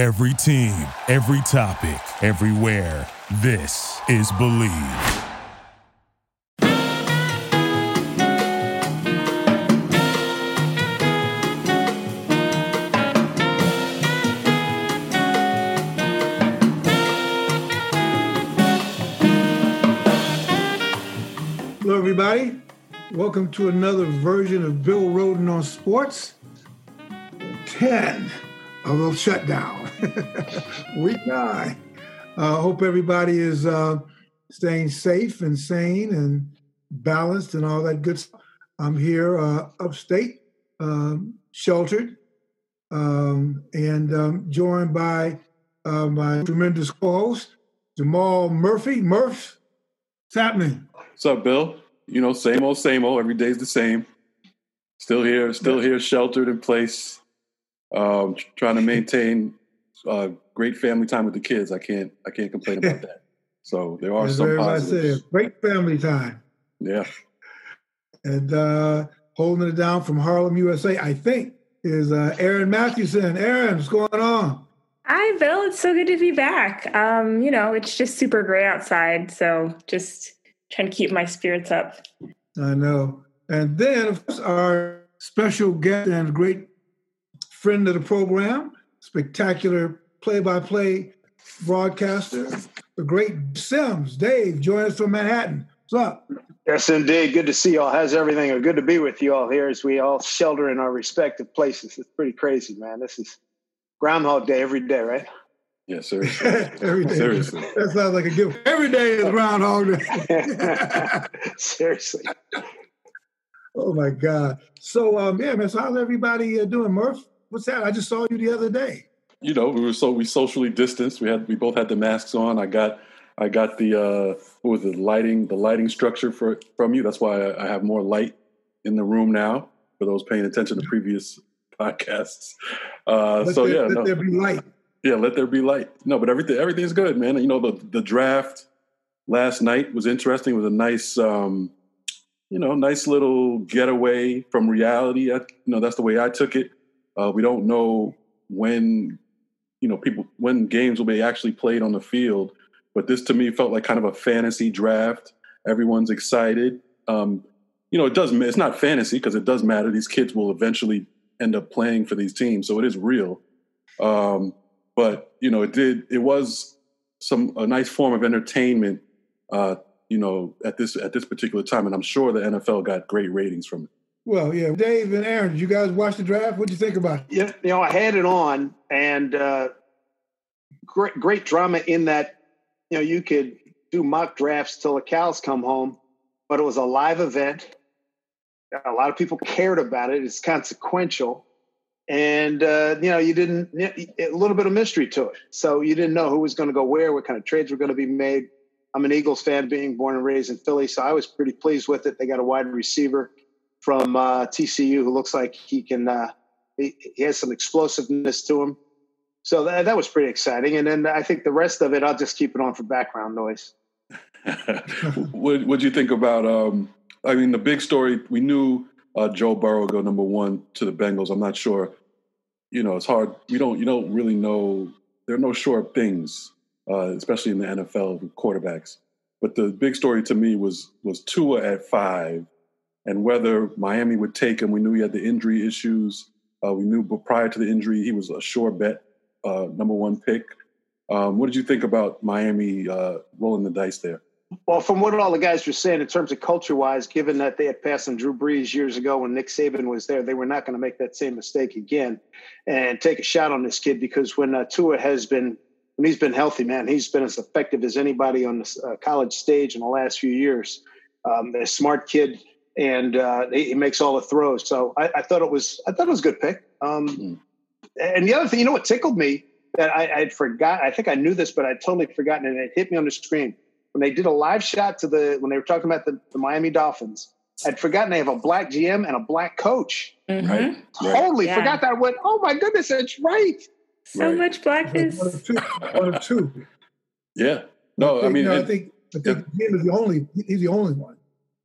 Every team, every topic, everywhere. This is Believe. Hello, everybody. Welcome to another version of Bill Rhoden on Sports. 10 a little shutdown. Week nine. I uh, hope everybody is uh, staying safe and sane and balanced and all that good stuff. I'm here uh, upstate, um, sheltered, um, and um, joined by uh, my tremendous co-host, Jamal Murphy. Murph, what's happening? What's up, Bill? You know, same old, same old. Every day's the same. Still here, still here, sheltered in place. Um, trying to maintain uh, great family time with the kids. I can't, I can't complain about that. So there are As some positives. said, great family time. Yeah, And uh, holding it down from Harlem, USA, I think, is uh, Aaron Mathewson. Aaron, what's going on? Hi, Bill. It's so good to be back. Um, you know, it's just super gray outside, so just trying to keep my spirits up. I know. And then, of course, our special guest and great friend of the program, spectacular play-by-play broadcaster, the great Sims. Dave, join us from Manhattan. What's up? Yes, indeed. Good to see y'all. How's everything? Good to be with you all here as we all shelter in our respective places. It's pretty crazy, man. This is Groundhog Day every day, right? yeah, seriously. Every day. Seriously. That sounds like a gift. Every day is Groundhog Day. Seriously. oh my God. So, um, yeah, man. So, how's everybody uh, doing, Murph? What's that? I just saw you the other day. you know, we were so we socially distanced. We had we both had the masks on. I got I got the uh, what was the lighting the lighting structure for from you. That's why I, I have more light in the room now. For those paying attention to previous podcasts. Uh, Let so there, yeah, let no. there be light. Yeah, let there be light. No, but everything everything's good, man. You know, the the draft last night was interesting. It was a nice um, you know, nice little getaway from reality. I, you know, that's the way I took it. Uh, we don't know when, you know, people when games will be actually played on the field, but this to me felt like kind of a fantasy draft. Everyone's excited. Um, you know, it does. It's not fantasy because it does matter. These kids will eventually end up playing for these teams, so it is real. Um, but you know, it did. It was some a nice form of entertainment. Uh, you know, at this at this particular time, and I'm sure the NFL got great ratings from it. Well, yeah. Dave and Aaron, did you guys watch the draft? What'd you think about it? Yeah, you know, I had it on, and uh, great, great drama in that. You know, you could do mock drafts till the cows come home, but it was a live event. A lot of people cared about it. It's consequential, and uh, you know, you didn't a little bit of mystery to it. So you didn't know who was going to go where, what kind of trades were going to be made. I'm an Eagles fan, being born and raised in Philly, so I was pretty pleased with it. They got a wide receiver from uh, TCU who looks like he can. Uh, he, he has some explosiveness to him, so that, that was pretty exciting. And then I think the rest of it, I'll just keep it on for background noise. what What do you think about? Um, I mean, the big story. We knew uh, Joe Burrow would go number one to the Bengals. I'm not sure. You know, it's hard. We don't. You don't really know. There are no sure things, uh, especially in the NFL with quarterbacks. But the big story to me was was Tua at five, and whether Miami would take him. We knew he had the injury issues. Uh, we knew, but prior to the injury, he was a sure bet, uh, number one pick. Um, what did you think about Miami uh, rolling the dice there? Well, from what all the guys were saying in terms of culture wise, given that they had passed on Drew Brees years ago when Nick Saban was there, they were not going to make that same mistake again and take a shot on this kid because when uh, Tua has been, when he's been healthy, man, he's been as effective as anybody on the uh, college stage in the last few years. Um, a smart kid, and uh, he, he makes all the throws. So I, I, thought it was, I thought it was a good pick. Um, mm. And the other thing, you know, what tickled me that I, I'd forgot. I think I knew this, but I'd totally forgotten, and it hit me on the screen when they did a live shot to the when they were talking about the, the Miami Dolphins. I'd forgotten they have a black GM and a black coach. Mm-hmm. Right. Totally Yeah. forgot that. I went, oh my goodness, that's right. So Right. much blackness. One of two. One of two. Yeah. No, I mean, no, I think I think Jim is the only. He's the only one.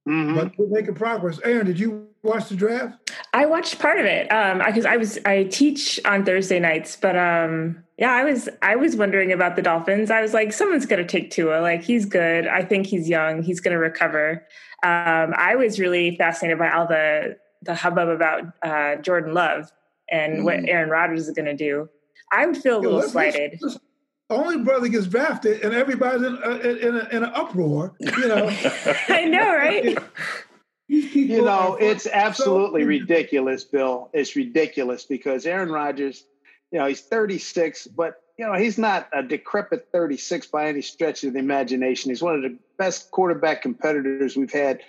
Mhm. But we're making progress. Aaron, did you watch the draft? I watched part of it because um, I was I teach on Thursday nights, but um, yeah, I was I was wondering about the Dolphins. I was like, someone's going to take Tua. Like he's good. I think he's young. He's going to recover. Um, I was really fascinated by all the the hubbub about uh, Jordan Love and mm. what Aaron Rodgers is going to do. I would feel a little slighted. Only brother gets drafted, and everybody's in, uh, in, a, in an uproar. You know, I know, right? you know, it's absolutely so, ridiculous, Bill. It's ridiculous because Aaron Rodgers, you know, he's 36, but you know, he's not a decrepit 36 by any stretch of the imagination. He's one of the best quarterback competitors we've had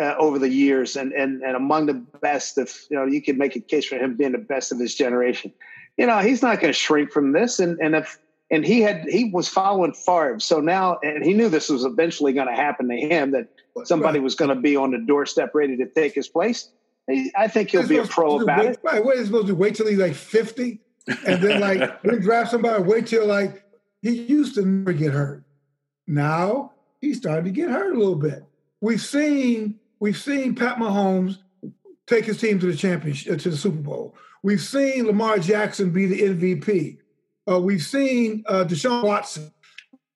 uh, over the years, and and and among the best. If you know, you could make a case for him being the best of his generation. You know, he's not going to shrink from this, and and if and he had he was following Favre, so now and he knew this was eventually going to happen to him that somebody was going to be on the doorstep ready to take his place. I think he'll be a pro about wait, it. Right, what is supposed to wait till he's like fifty, and then like then draft somebody? Wait till like he used to never get hurt. Now he's starting to get hurt a little bit. We've seen we've seen Pat Mahomes take his team to the championship to the Super Bowl. We've seen Lamar Jackson be the MVP. Uh, we've seen uh, Deshaun Watson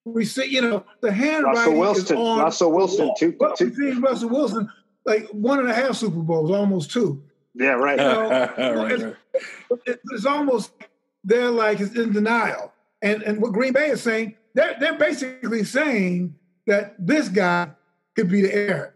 we see, you know, the handwriting Russell Wilson, is on Russell Wilson, too. Well, we've seen Russell Wilson like one and a half Super Bowls, almost two. Yeah, right. You know, right, it's, right. it's, almost they're like it's in denial. And and what Green Bay is saying, they're they're basically saying that this guy could be the heir.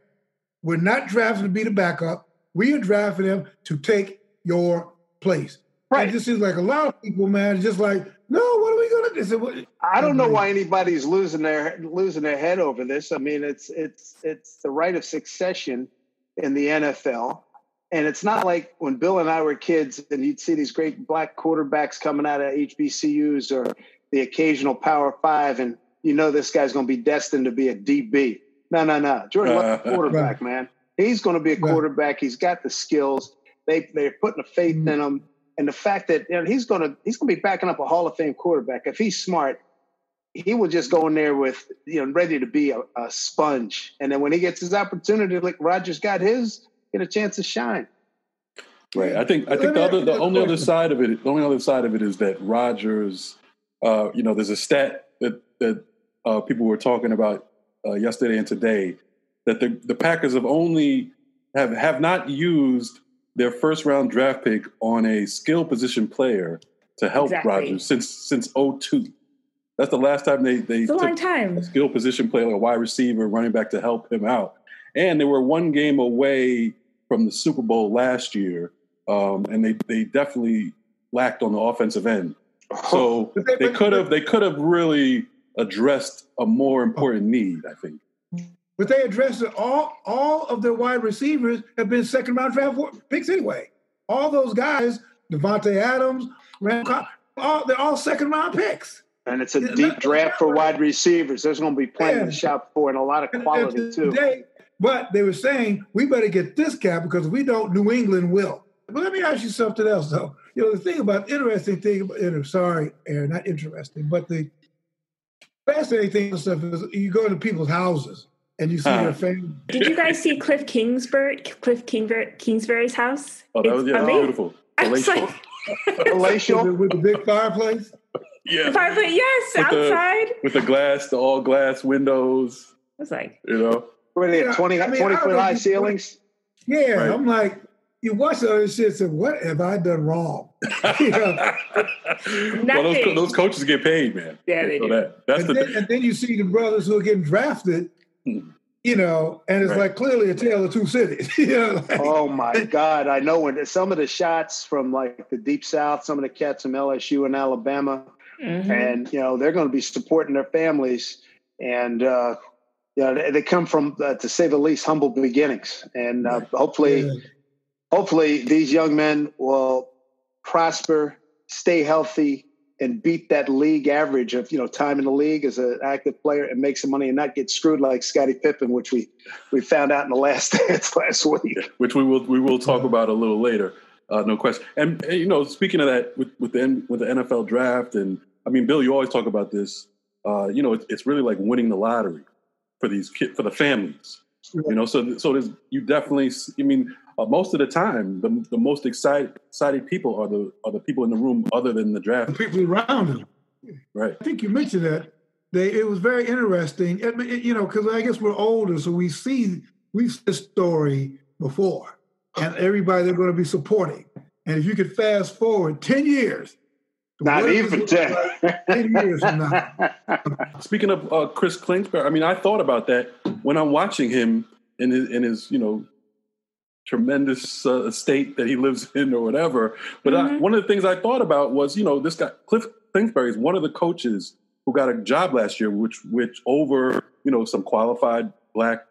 We're not drafting to be the backup. We are drafting him to take your place. Right. It just seems like a lot of people, man, just like no, what are we going to do? I don't know why anybody's losing their losing their head over this. I mean, it's it's it's the right of succession in the NFL, and it's not like when Bill and I were kids and you'd see these great black quarterbacks coming out of HBCUs or the occasional Power Five, and you know this guy's going to be destined to be a DB. No, no, no. Jordan, uh, quarterback, right. man. He's going to be a quarterback. He's got the skills. They they're putting a faith mm-hmm. in him and the fact that you know, he's gonna he's gonna be backing up a Hall of Fame quarterback. If he's smart, he will just go in there with you know ready to be a, a sponge. And then when he gets his opportunity, like Rodgers got his, get a chance to shine. Right. I think I think the other the only other side of it the only other side of it is that Rodgers, uh, you know, there's a stat that that uh, people were talking about uh, yesterday and today that the the Packers have only have have not used their first round draft pick on a skill position player to help exactly. Rodgers since since 02. That's the last time they they it's a long time. a skill position player, like a wide receiver, running back to help him out. And they were one game away from the Super Bowl last year, um, and they they definitely lacked on the offensive end. So they could have they could have really addressed a more important need, I think. But they addressed it. All all of their wide receivers have been second round draft picks anyway. All those guys, Davante Adams, Randall, all they're all second round picks. And it's a it's deep draft for wide receivers. There's going to be plenty yeah. to shop for and a lot of quality and, and today, too. But they were saying we better get this cap because we don't, New England will. But let me ask you something else, though. You know, the thing about interesting thing, about, sorry, Aaron, not interesting, but the fascinating thing stuff is you go to people's houses and you see uh, their family. Did you guys see Cliff Kingsbury, Cliff Kingsbury, Kingsbury's house? Oh, that was yeah, beautiful. Palatial. Palatial with, with the big fireplace. Yeah, the fireplace. Yes, with outside the, with the glass, the all glass windows. I was like, you know, what are they? Yeah, 20, I mean, 20 foot high ceilings. Yeah, right. I'm like, you watch all this shit. So what have I done wrong? you know? well, those, those, coaches get paid, man. Yeah, they so do. That, that's and the then, and then you see the brothers who are getting drafted you know, and it's right. like clearly a tale of two cities. you know, like, oh my God. I know when some of the shots from like the deep south, some of the cats from LSU and Alabama, mm-hmm. and you know, they're going to be supporting their families. And uh, you know, they, they come from, uh, to say the least, humble beginnings. And uh, hopefully, yeah. hopefully these young men will prosper, stay healthy, and beat that league average of you know time in the league as an active player and make some money and not get screwed like Scottie Pippen, which we we found out in the last dance last week. Which we will we will talk about a little later, uh, no question. And, and, you know, speaking of that, with with the with the NFL draft, and I mean, Bill, you always talk about this. Uh, you know, it's, it's really like winning the lottery for these kids for the families. You know, so so there's you definitely. I mean, uh, most of the time, the, the most excited excited people are the are the people in the room other than the draft. The people around them. Right. I think you mentioned that. They, it was very interesting, it, it, you know, because I guess we're older, so we see we've seen this story before, and everybody they're going to be supporting. And if you could fast forward ten years, not even ten. Like 10 years from now. Speaking of uh, Chris Kingsbury, I mean, I thought about that when I'm watching him in his, in his you know, tremendous uh, estate that he lives in or whatever. But mm-hmm. I, one of the things I thought about was, you know, this guy, Cliff Kingsbury is one of the coaches who got a job last year, which, which over, you know, some qualified black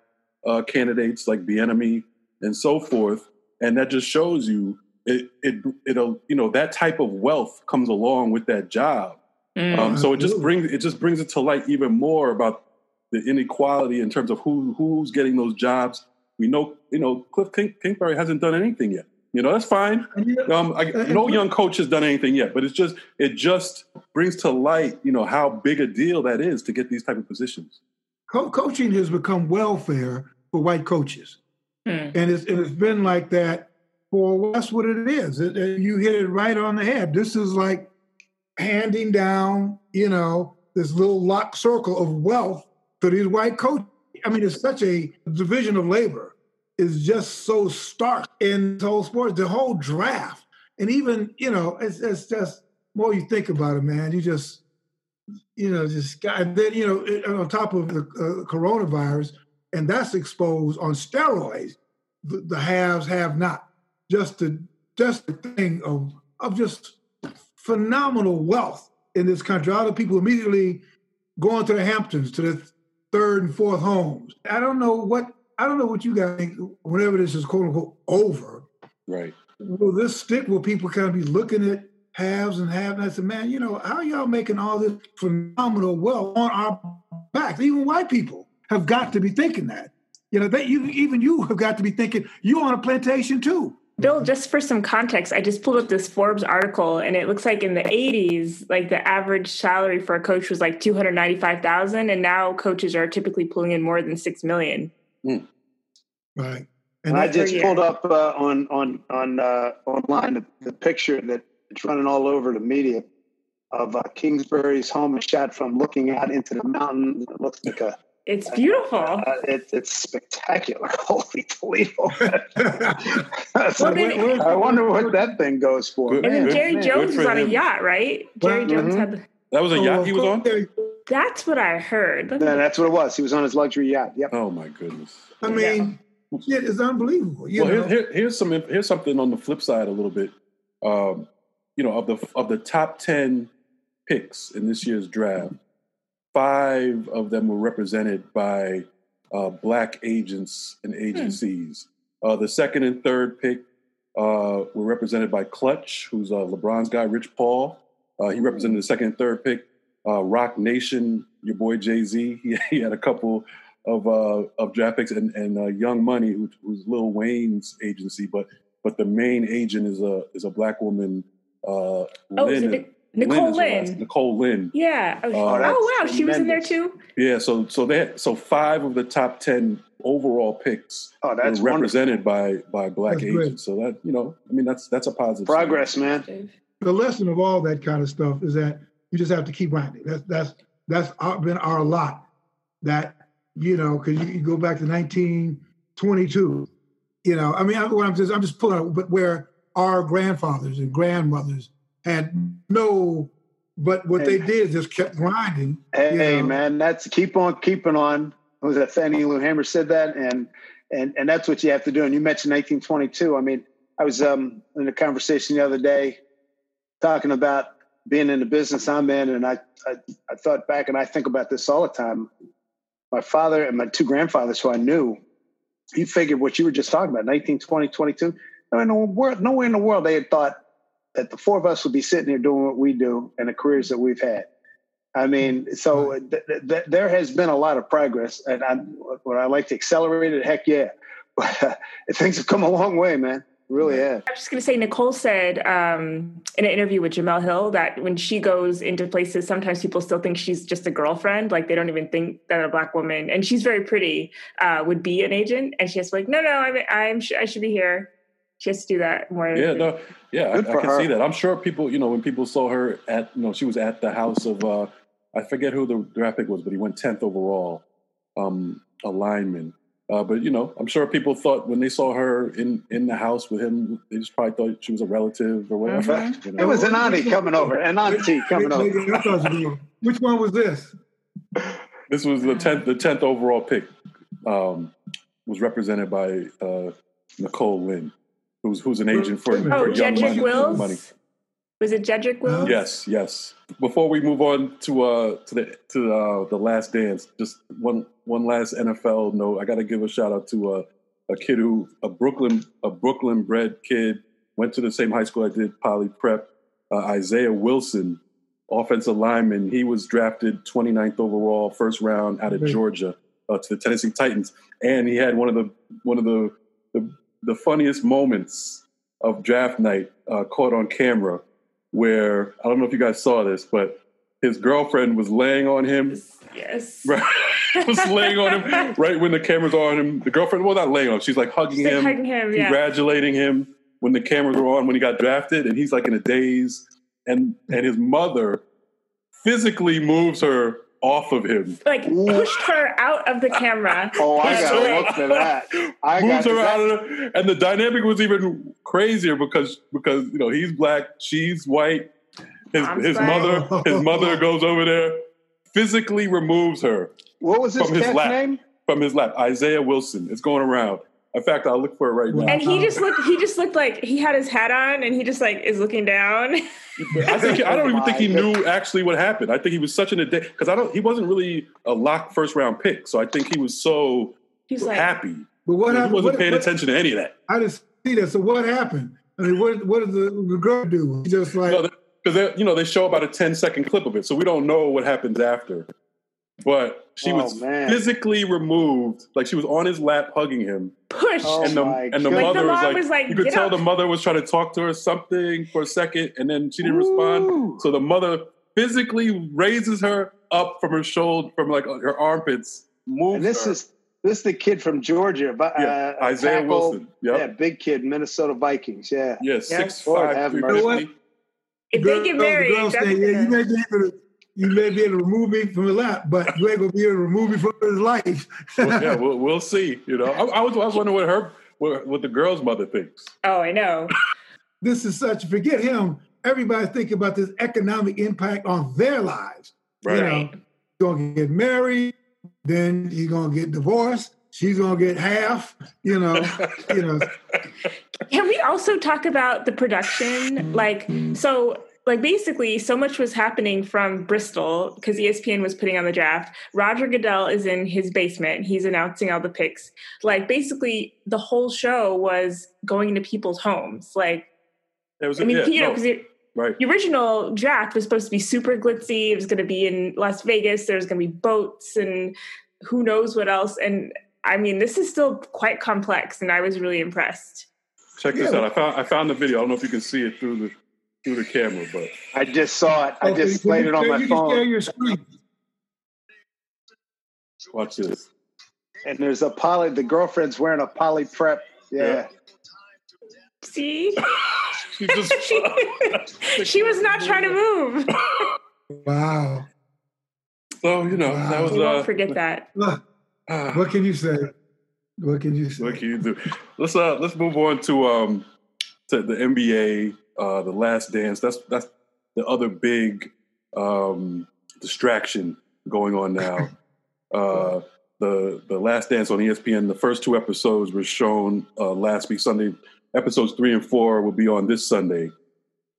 uh, candidates like Bieniemy and so forth. And that just shows you it, it it'll you know that type of wealth comes along with that job. Mm. Um, so it just brings it just brings it to light even more about the inequality in terms of who who's getting those jobs. We know you know Cliff King, Kingsbury hasn't done anything yet. You know that's fine. Um, I, no young coach has done anything yet, but it's just it just brings to light you know how big a deal that is to get these type of positions. Co- coaching has become welfare for white coaches, mm. and it's and it's been like that for that's what it is. It, it, you hit it right on the head. This is like handing down, you know, this little lock circle of wealth to these white coaches. I mean, it's such a division of labor is just so stark in the whole sports, the whole draft. And even, you know, it's, it's just more you think about it, man, you just, you know, just, and then, you know, on top of the uh, coronavirus, and that's exposed on steroids, the, the haves, have not just the just the thing of of just phenomenal wealth in this country. All the people immediately going to the Hamptons, to the third and fourth homes. I don't know what I don't know what you guys think. Whenever this is quote unquote over, right? Will this stick? Will people kind of be looking at haves and have nots? And man, you know, how y'all making all this phenomenal wealth on our backs? Even white people have got to be thinking that. You know, that you even you have got to be thinking you on a plantation too. Bill, just for some context, I just pulled up this Forbes article and it looks like in the 80s, like the average salary for a coach was like 295,000 and now coaches are typically pulling in more than 6 million. Mm. Right. And I just pulled up uh, on on on uh, online the, the, picture that it's running all over the media of uh, Kingsbury's home shot from looking out into the mountain. It looks like a it's beautiful. Uh, it, it's spectacular. Holy Toledo! well, then, I wonder what that thing goes for. and then Jerry man. Jones was on him. a yacht, right? Jerry Jones mm-hmm. had the, that was a yacht he was on. That's what I heard. Yeah, that's what it was. He was on his luxury yacht. Yep. Oh my goodness. I mean, yeah. it's unbelievable. You well, here, here's some. Here's something on the flip side, a little bit. Um, you know, of the of the top ten picks in this year's draft, five of them were represented by uh, black agents and hmm. agencies. Hmm. Uh, the second and third pick uh, were represented by Klutch, who's uh, LeBron's guy, Rich Paul. Uh, he represented the second and third pick. Uh, Roc Nation, your boy Jay Z, he, he, had a couple of of draft picks, and, and Young Money, who, who's Lil Wayne's agency, but but the main agent is a is a black woman. oh, Lynn, Nicole Lynn. Lynn. Nicole Lynn. Yeah. Oh, oh wow, she was in there too. Yeah. So so they so five of the top ten overall picks oh, that's were represented wonderful. by by black that's agents. Great. So that you know, I mean, that's that's a positive progress, man. The lesson of all that kind of stuff is that you just have to keep grinding. That's that's that's been our lot. That you know, because you, you, go back to 1922. You know, I mean, I, what I'm just I'm just pulling out, but where our grandfathers and grandmothers had no, but what hey, they did just kept grinding. Hey, know. man, that's keep on keeping on. Was that Fannie Lou Hamer said that, and and and that's what you have to do. And you mentioned 1922. I mean, I was um, in a conversation the other day talking about being in the business I'm in, and I, I I thought back, and I think about this all the time. My father and my two grandfathers, who I knew, you figured what you were just talking about, 1920, 22. No, in the world, nowhere in the world they had thought that the four of us would be sitting here doing what we do and the careers that we've had. I mean, so th- th- there has been a lot of progress, and I, would I like to accelerate it? Heck yeah! But things have come a long way, man. really had. I'm just going to say, Nicole said um, in an interview with Jemele Hill that when she goes into places, sometimes people still think she's just a girlfriend. Like they don't even think that a black woman, and she's very pretty, uh, would be an agent. And she has to be like, no, no, I'm, I'm, I should be here. She has to do that more. Yeah, no, yeah, I, I, can her. see that. I'm sure people, you know, when people saw her at, you know, she was at the house of, uh, I forget who the draft pick was, but he went 10th overall, um, a lineman. Uh, but you know, I'm sure people thought when they saw her in in the house with him, they just probably thought she was a relative or whatever. Mhm. you It was an auntie coming over, an auntie coming over. maybe I thought you were- Which one was this? This was the tenth the tenth overall pick. Um, was represented by uh, Nicole Lynn, who's who's an agent for, Oh, for Oh, young money. Jedrick Wills. money. Was it Jedrick Wills? Yes, yes. Before we move on to uh to the to uh, the last dance, just one one last NFL note. I got to give a shout out to uh, a kid who a Brooklyn a Brooklyn bred kid went to the same high school I did, Poly Prep. Uh, Isaiah Wilson, offensive lineman. He was drafted 29th overall, first round out of Great. Georgia uh, to the Tennessee Titans, and he had one of the one of the the, the funniest moments of draft night uh, caught on camera where I don't know if you guys saw this, but his girlfriend was laying on him. Yes. Right, was laying on him right when the cameras are on him. The girlfriend, well, not laying on him. She's like hugging She's him, hugging him, yeah. congratulating him when the cameras were on when he got drafted, and he's like in a daze. And and his mother physically moves her off of him. Like pushed her out of the camera. Oh, I got like- to look for that. I got moves her that. out of the, and the dynamic was even crazier because because you know he's black, she's white. His Mom's his black. mother his mother goes over there, physically removes her What was his from his lap. name? from his lap. Isaiah Wilson. It's going around. In fact, I'll look for it right now. And he um, just looked. He just looked like he had his hat on, and he just like is looking down. I think I don't even think he knew actually what happened. I think he was such an a day because I don't. He wasn't really a locked first round pick, so I think he was so He's like, happy. But what he happened? wasn't what- paying what- attention to any of that. I didn't see that. So what happened? I mean, what what did the, the girl do? She Just like because No, because you know they show about a 10 second clip of it, so we don't know what happens after. But she Oh, was man. physically removed, like she was on his lap hugging him, Push. Oh, and the my and the God. Like, the mother was like, was like, you could tell up." the mother was trying to talk to her something for a second, and then she didn't respond. So the mother physically raises her up from her shoulder, from like her armpits, moves And this her. is this is the kid from Georgia, but Yeah, uh, Isaiah tackle- Wilson. Yep. Yeah, big kid, Minnesota Vikings. Yeah. yeah, six Lord five, have three mercy. You know what? if they get girls- married, the girls that's say, yeah, you gonna- may be able to, you may be able to remove me from the lap, but you ain't gonna be able to remove me from his life. Well, yeah, we'll, we'll see. You know, I, I was I was wondering what her what, what the girl's mother thinks. oh, I know. this is such. Forget him. Everybody's thinking about this economic impact on their lives. Right. You know, gonna get married, then he's gonna get divorced. She's gonna get half. You know, you know. Can we also talk about the production? Like, so, like, basically, so much was happening from Bristol because ESPN was putting on the draft. Roger Goodell is in his basement. He's announcing all the picks. Like, basically, the whole show was going into people's homes. Like, It was, I mean, yeah, you know, because the right. the original draft was supposed to be super glitzy. It was going to be in Las Vegas. There's going to be boats and who knows what else. And I mean, this is still quite complex, and I was really impressed. Check this Yeah, out. I found I found the video. I don't know if you can see it through the through the camera, but I just saw it. I Okay, just can played it on my you can share phone. your screen. watch this. And there's a poly. The girlfriend's wearing a poly prep. Yeah. Yeah. See, She just she, she was not trying to move. Wow. so you know that was We won't uh, forget that. Look, ah, what can you say? What can you say? what can you do? Let's uh let's move on to um to the NBA, uh the last dance. That's that's the other big um distraction going on now. uh the the last dance on ESPN, the first two episodes were shown uh last week Sunday. Episodes three and four will be on this Sunday.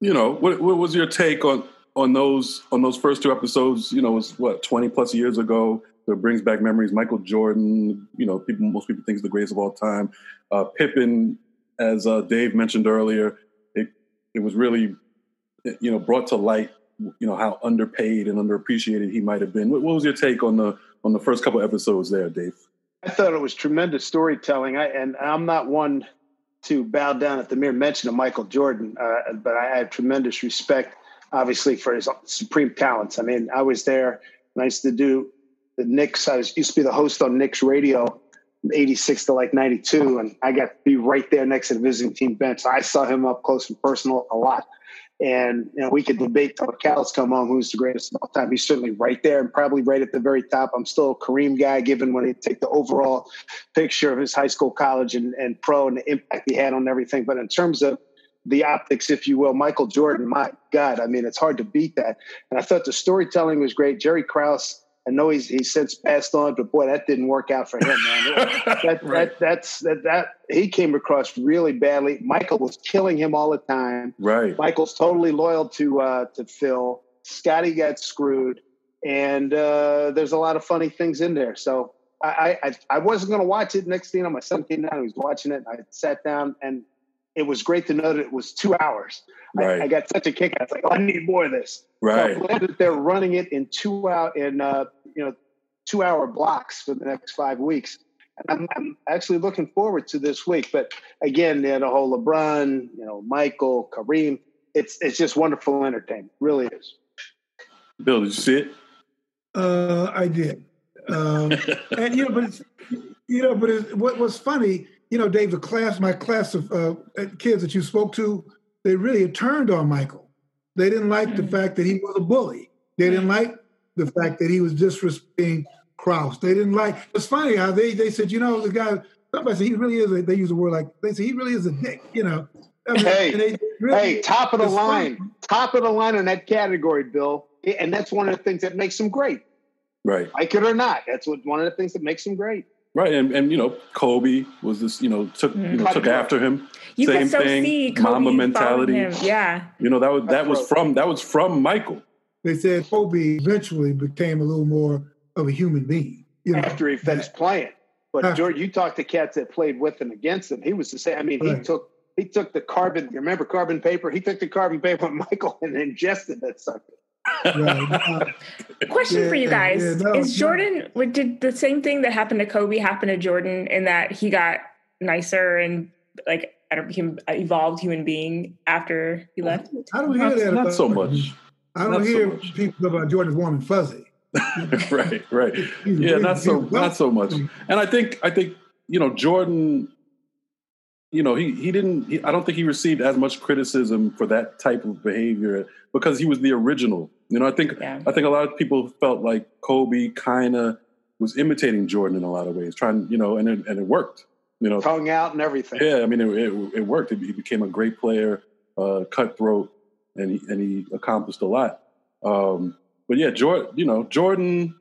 You know, what what was your take on on those on those first two episodes? You know, it was what, twenty plus years ago. So it brings back memories. Michael Jordan, you know, people most people think is the greatest of all time. Uh, Pippen, as uh, Dave mentioned earlier, it was really, you know, brought to light, you know, how underpaid and underappreciated he might have been. What, what was your take on the on the first couple episodes there, Dave? I thought it was tremendous storytelling. I and I'm not one to bow down at the mere mention of Michael Jordan, uh, but I have tremendous respect, obviously, for his supreme talents. I mean, I was there. I used to do the Knicks. I was used to be the host on Knicks radio, '86 to like '92, and I got to be right there next to the visiting team bench. I saw him up close and personal a lot. And you know, we could debate till cows come home who's the greatest of all time. He's certainly right there and probably right at the very top. I'm still a Kareem guy, given when you take the overall picture of his high school, college, and, and pro and the impact he had on everything. But in terms of the optics, if you will, Michael Jordan, my God, I mean, it's hard to beat that. And I thought the storytelling was great. Jerry Krause I know he's he's since passed on, but boy, that didn't work out for him, man. that, right. that that's that that he came across really badly. Michael was killing him all the time. Right. Michael's totally loyal to uh, to Phil. Scotty got screwed, and uh, there's a lot of funny things in there. So I I, I wasn't going to watch it. Next thing, on my son came down, he was watching it. I sat down, and it was great to know that it was two hours. Right. I, I got such a kick. I was like, oh, I need more of this. Right. So I'm glad that they're running it in two out in uh, you know two hour blocks for the next five weeks. And I'm, I'm actually looking forward to this week. But again, you know, the whole LeBron, you know, Michael, Kareem, it's it's just wonderful entertainment. Really is. Bill, did you see it? Uh, I did. Um, and you know, but it's, you know, but it's, what was funny you know, Dave, the class, my class of uh, kids that you spoke to, they really turned on Michael. They didn't like mm-hmm. the fact that he was a bully. They didn't like the fact that he was disrespecting Krause. They didn't like. It's funny how they they said, you know, the guy. Somebody said he really is. A, they use the word like they say he really is a dick. You know. I mean, hey, really, hey, top of the line, funny. top of the line in that category, Bill. And that's one of the things that makes him great. Right. Like it or not, that's what one of the things that makes him great. Right, and, and you know, Kobe was this, you know, took mm-hmm. you know, took after him. You Same so thing, see Mamba mentality. Him. Yeah, you know that was that was from that was from Michael. They said Kobe eventually became a little more of a human being. You know? After he finished playing, but after. George, you talked to cats that played with and against him. He was the same. I mean, right. he took he took the carbon. Remember carbon paper? He took the carbon paper with Michael and ingested that sucker. Question yeah, for you guys: yeah, no, Is Jordan did the same thing that happened to Kobe happen to Jordan in that he got nicer and like I don't became evolved human being after he oh, left? I don't hear that. Not so much. I don't not hear so people about Jordan's warm and fuzzy. right, right. yeah, not so not so much. And I think I think you know Jordan you know, he he didn't. He, I don't think he received as much criticism for that type of behavior because he was the original. You know, I think yeah. I think a lot of people felt like Kobe kind of was imitating Jordan in a lot of ways, trying, you know, and it, and it worked. You know, tongue out and everything. Yeah, I mean, it, it, it worked. He became a great player, uh, cutthroat, and he and he accomplished a lot. Um, but yeah, Jordan, you know, Jordan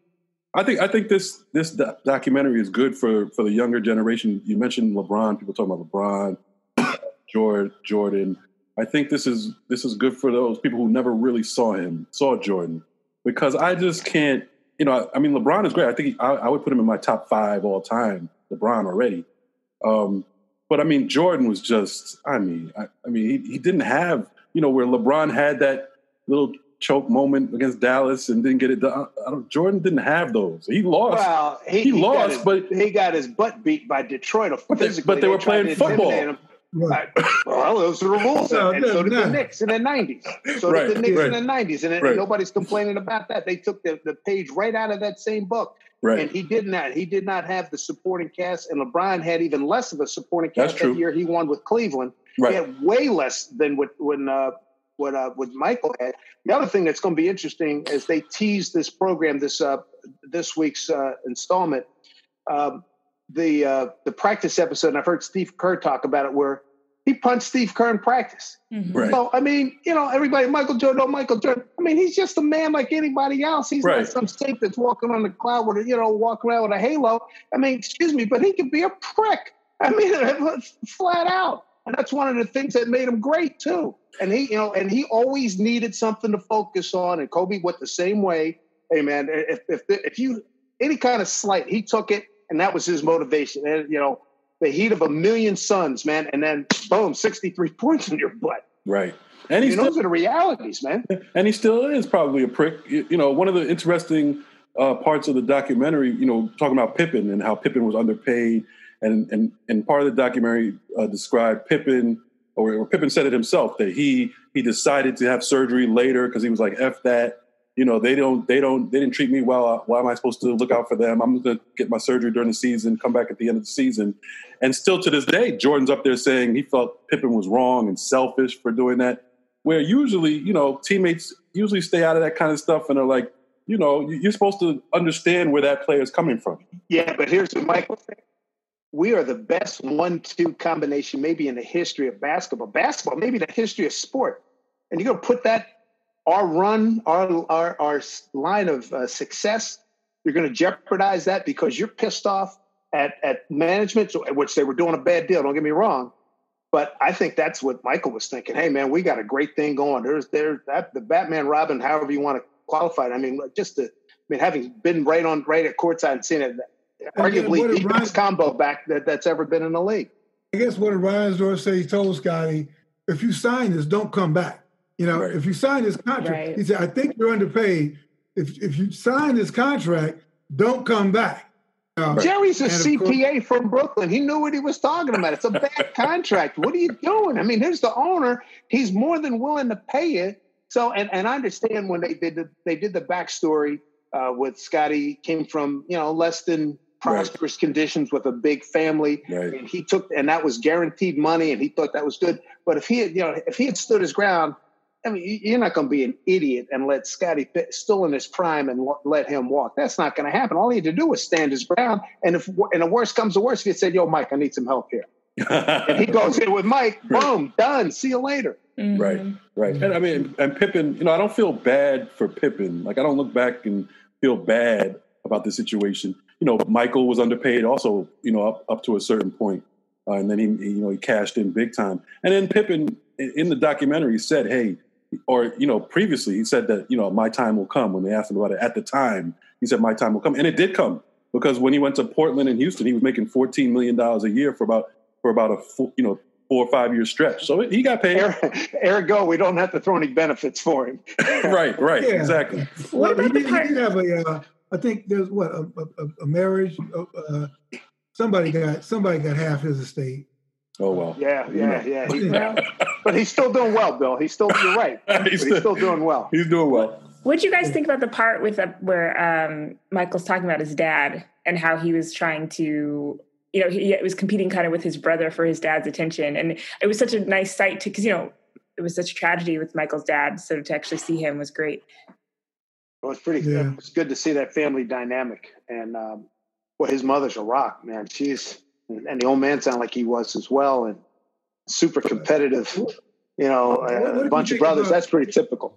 I think I think this this documentary is good for for the younger generation. You mentioned LeBron. People talking about LeBron, Jordan, Jordan. I think this is this is good for those people who never really saw him, saw Jordan, because I just can't. You know, I, I mean, LeBron is great. I think he, I, I, would put him in my top five all time. LeBron already, um, but I mean, Jordan was just. I mean, I, I mean, he, he didn't have you know where LeBron had that little choke moment against Dallas and didn't get it done. Jordan didn't have those. He lost. Well, he, he, he lost, his, but he got his butt beat by Detroit. But they, but they, were playing football. Right. well, those are the rules, no, and, so did no. the Knicks in the '90s. So right, did the Knicks right. in the '90s, and, right. nobody's complaining about that. They took the, the page right out of that same book. Right. And he did not. He did not have the supporting cast, and LeBron had even less of a supporting cast that year. He won with Cleveland. Right. He had way less than what when uh, what uh, what Michael had. The other thing that's going to be interesting is they tease this program this uh, this week's uh, installment. Um, the uh, the practice episode, and I've heard Steve Kerr talk about it, where he punched Steve Kerr in practice. Mm-hmm. Right. So I mean, you know, everybody, Michael Jordan, oh, Michael Jordan. I mean, he's just a man like anybody else. He's right. not some saint that's walking on the cloud with a, you know, walking around with a halo. I mean, excuse me, but he could be a prick. I mean, flat out. And that's one of the things that made him great too. And he, you know, and he always needed something to focus on. And Kobe went the same way. Hey man, if if if you any kind of slight, he took it, and that was his motivation. And you know, the heat of a million suns, man, and then boom, sixty three points in your butt. Right. And he's those are the realities, man. And he still is probably a prick. You know, one of the interesting uh, parts of the documentary, you know, talking about Pippen and how Pippen was underpaid and and and part of the documentary uh, described Pippen, or, or Pippen said it himself that he he decided to have surgery later because he was like, "F that." You know, they don't, they don't, they didn't treat me well. Uh, why am I supposed to look out for them? I'm going to get my surgery during the season, come back at the end of the season. And still to this day, Jordan's up there saying he felt Pippen was wrong and selfish for doing that. Where usually, you know, teammates usually stay out of that kind of stuff and are like, you know, you're supposed to understand where that player is coming from. Yeah, but here's the Michael thing we are the best one-two combination maybe in the history of basketball. Basketball, maybe the history of sport. And you're going to put that our run, our our, our line of uh, success. You're going to jeopardize that because you're pissed off at at management, which they were doing a bad deal. Don't get me wrong, but I think that's what Michael was thinking. Hey, man, we got a great thing going. There's there that the Batman Robin, however you want to qualify it. I mean, just to, I mean, having been right on right at courtside and seeing it, arguably the best combo back that, that's ever been in the league. I guess what Reinsdorf said he told Scotty? if you sign this, don't come back. You know, right. if you sign this contract, right. he said, I think you're underpaid. If if you sign this contract, don't come back. Uh, Jerry's a CPA course, from Brooklyn. He knew what he was talking about. It's a bad contract. What are you doing? I mean, here's the owner. He's more than willing to pay it. So, and, and I understand when they did the, they did the backstory uh, with Scotty came from you know less than prosperous right. conditions with a big family right. and he took and that was guaranteed money and he thought that was good but if he had you know if he had stood his ground I mean, you're not going to be an idiot and let Scotty Pitt still in his prime and let him walk. That's not going to happen. All he had to do was stand his ground. And if and the worst comes to worst, he said, "Yo, Mike, I need some help here," and he goes in with Mike. Boom, done. See you later. Mm-hmm. Right, right. And I mean, and Pippen. You know, I don't feel bad for Pippen. Like I don't look back and feel bad about the situation you know, Michael was underpaid also, you know, up, up to a certain point. Uh, and then he, you know, he cashed in big time. And then Pippen in the documentary said, hey, or, you know, previously he said that, you know, my time will come when they asked him about it at the time. He said, my time will come. And it did come because when he went to Portland and Houston, he was making $14 million a year for about, for about a, full, you know, four or five year stretch. So he got paid. Ergo, we don't have to throw any benefits for him. right, right, yeah. exactly. What about he, the part- he did have a, uh, I think there's what a, a, a marriage. Uh, uh, somebody got somebody got half his estate. Oh well. Yeah, yeah, yeah. He, but he's still doing well, Bill. He's still you're right. he's, still, he's, still, doing well. He's doing well. What do you guys think about the part with uh, where um, Michael's talking about his dad and how he was trying to, you know, he, he was competing kind of with his brother for his dad's attention, and it was such a nice sight to because you know it was such a tragedy with Michael's dad, so to actually see him was great. It was pretty. Yeah. It's good to see that family dynamic, and um, well, his mother's a rock, man. She's and the old man sounded like he was as well, and super competitive. You know, a bunch of brothers. About, that's pretty typical.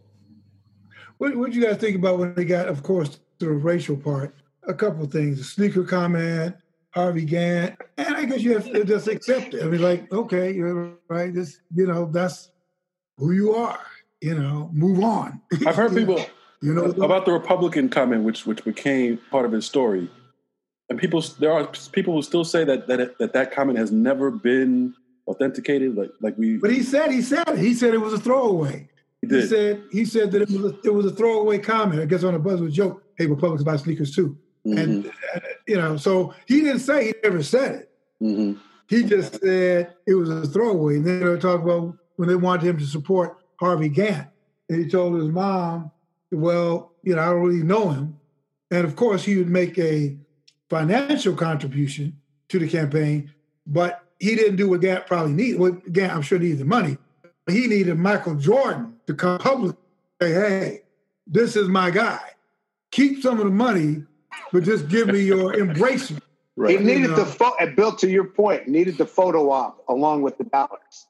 What What you guys think about when they got, of course, the racial part? A couple of things: the sneaker comment, Harvey Gantt, and I guess you have to just accept it. I mean, like, okay, you're right. This, you know, that's who you are. You know, move on. I've heard people. You know about the Republican comment, which which became part of his story, and people there are people who still say that that that, that comment has never been authenticated. Like like we. But he said he said it. He said it was a throwaway. He, he said he said that it was a, it was a throwaway comment. I guess on a buzzword joke. Hey, Republicans buy sneakers too, mm-hmm. and uh, you know, so he didn't say he never said it. Mm-hmm. He just said it was a throwaway. And then they talk about when they wanted him to support Harvey Gantt, and he told his mom well, you know, I don't really know him. And of course, he would make a financial contribution to the campaign, but he didn't do what Gantt probably needed. Well, Gantt, I'm sure needed the money. He needed Michael Jordan to come public say, hey, this is my guy. Keep some of the money, but just give me your embrace. Right. He needed you know? the photo, built to your point, needed the photo op along with the dollars,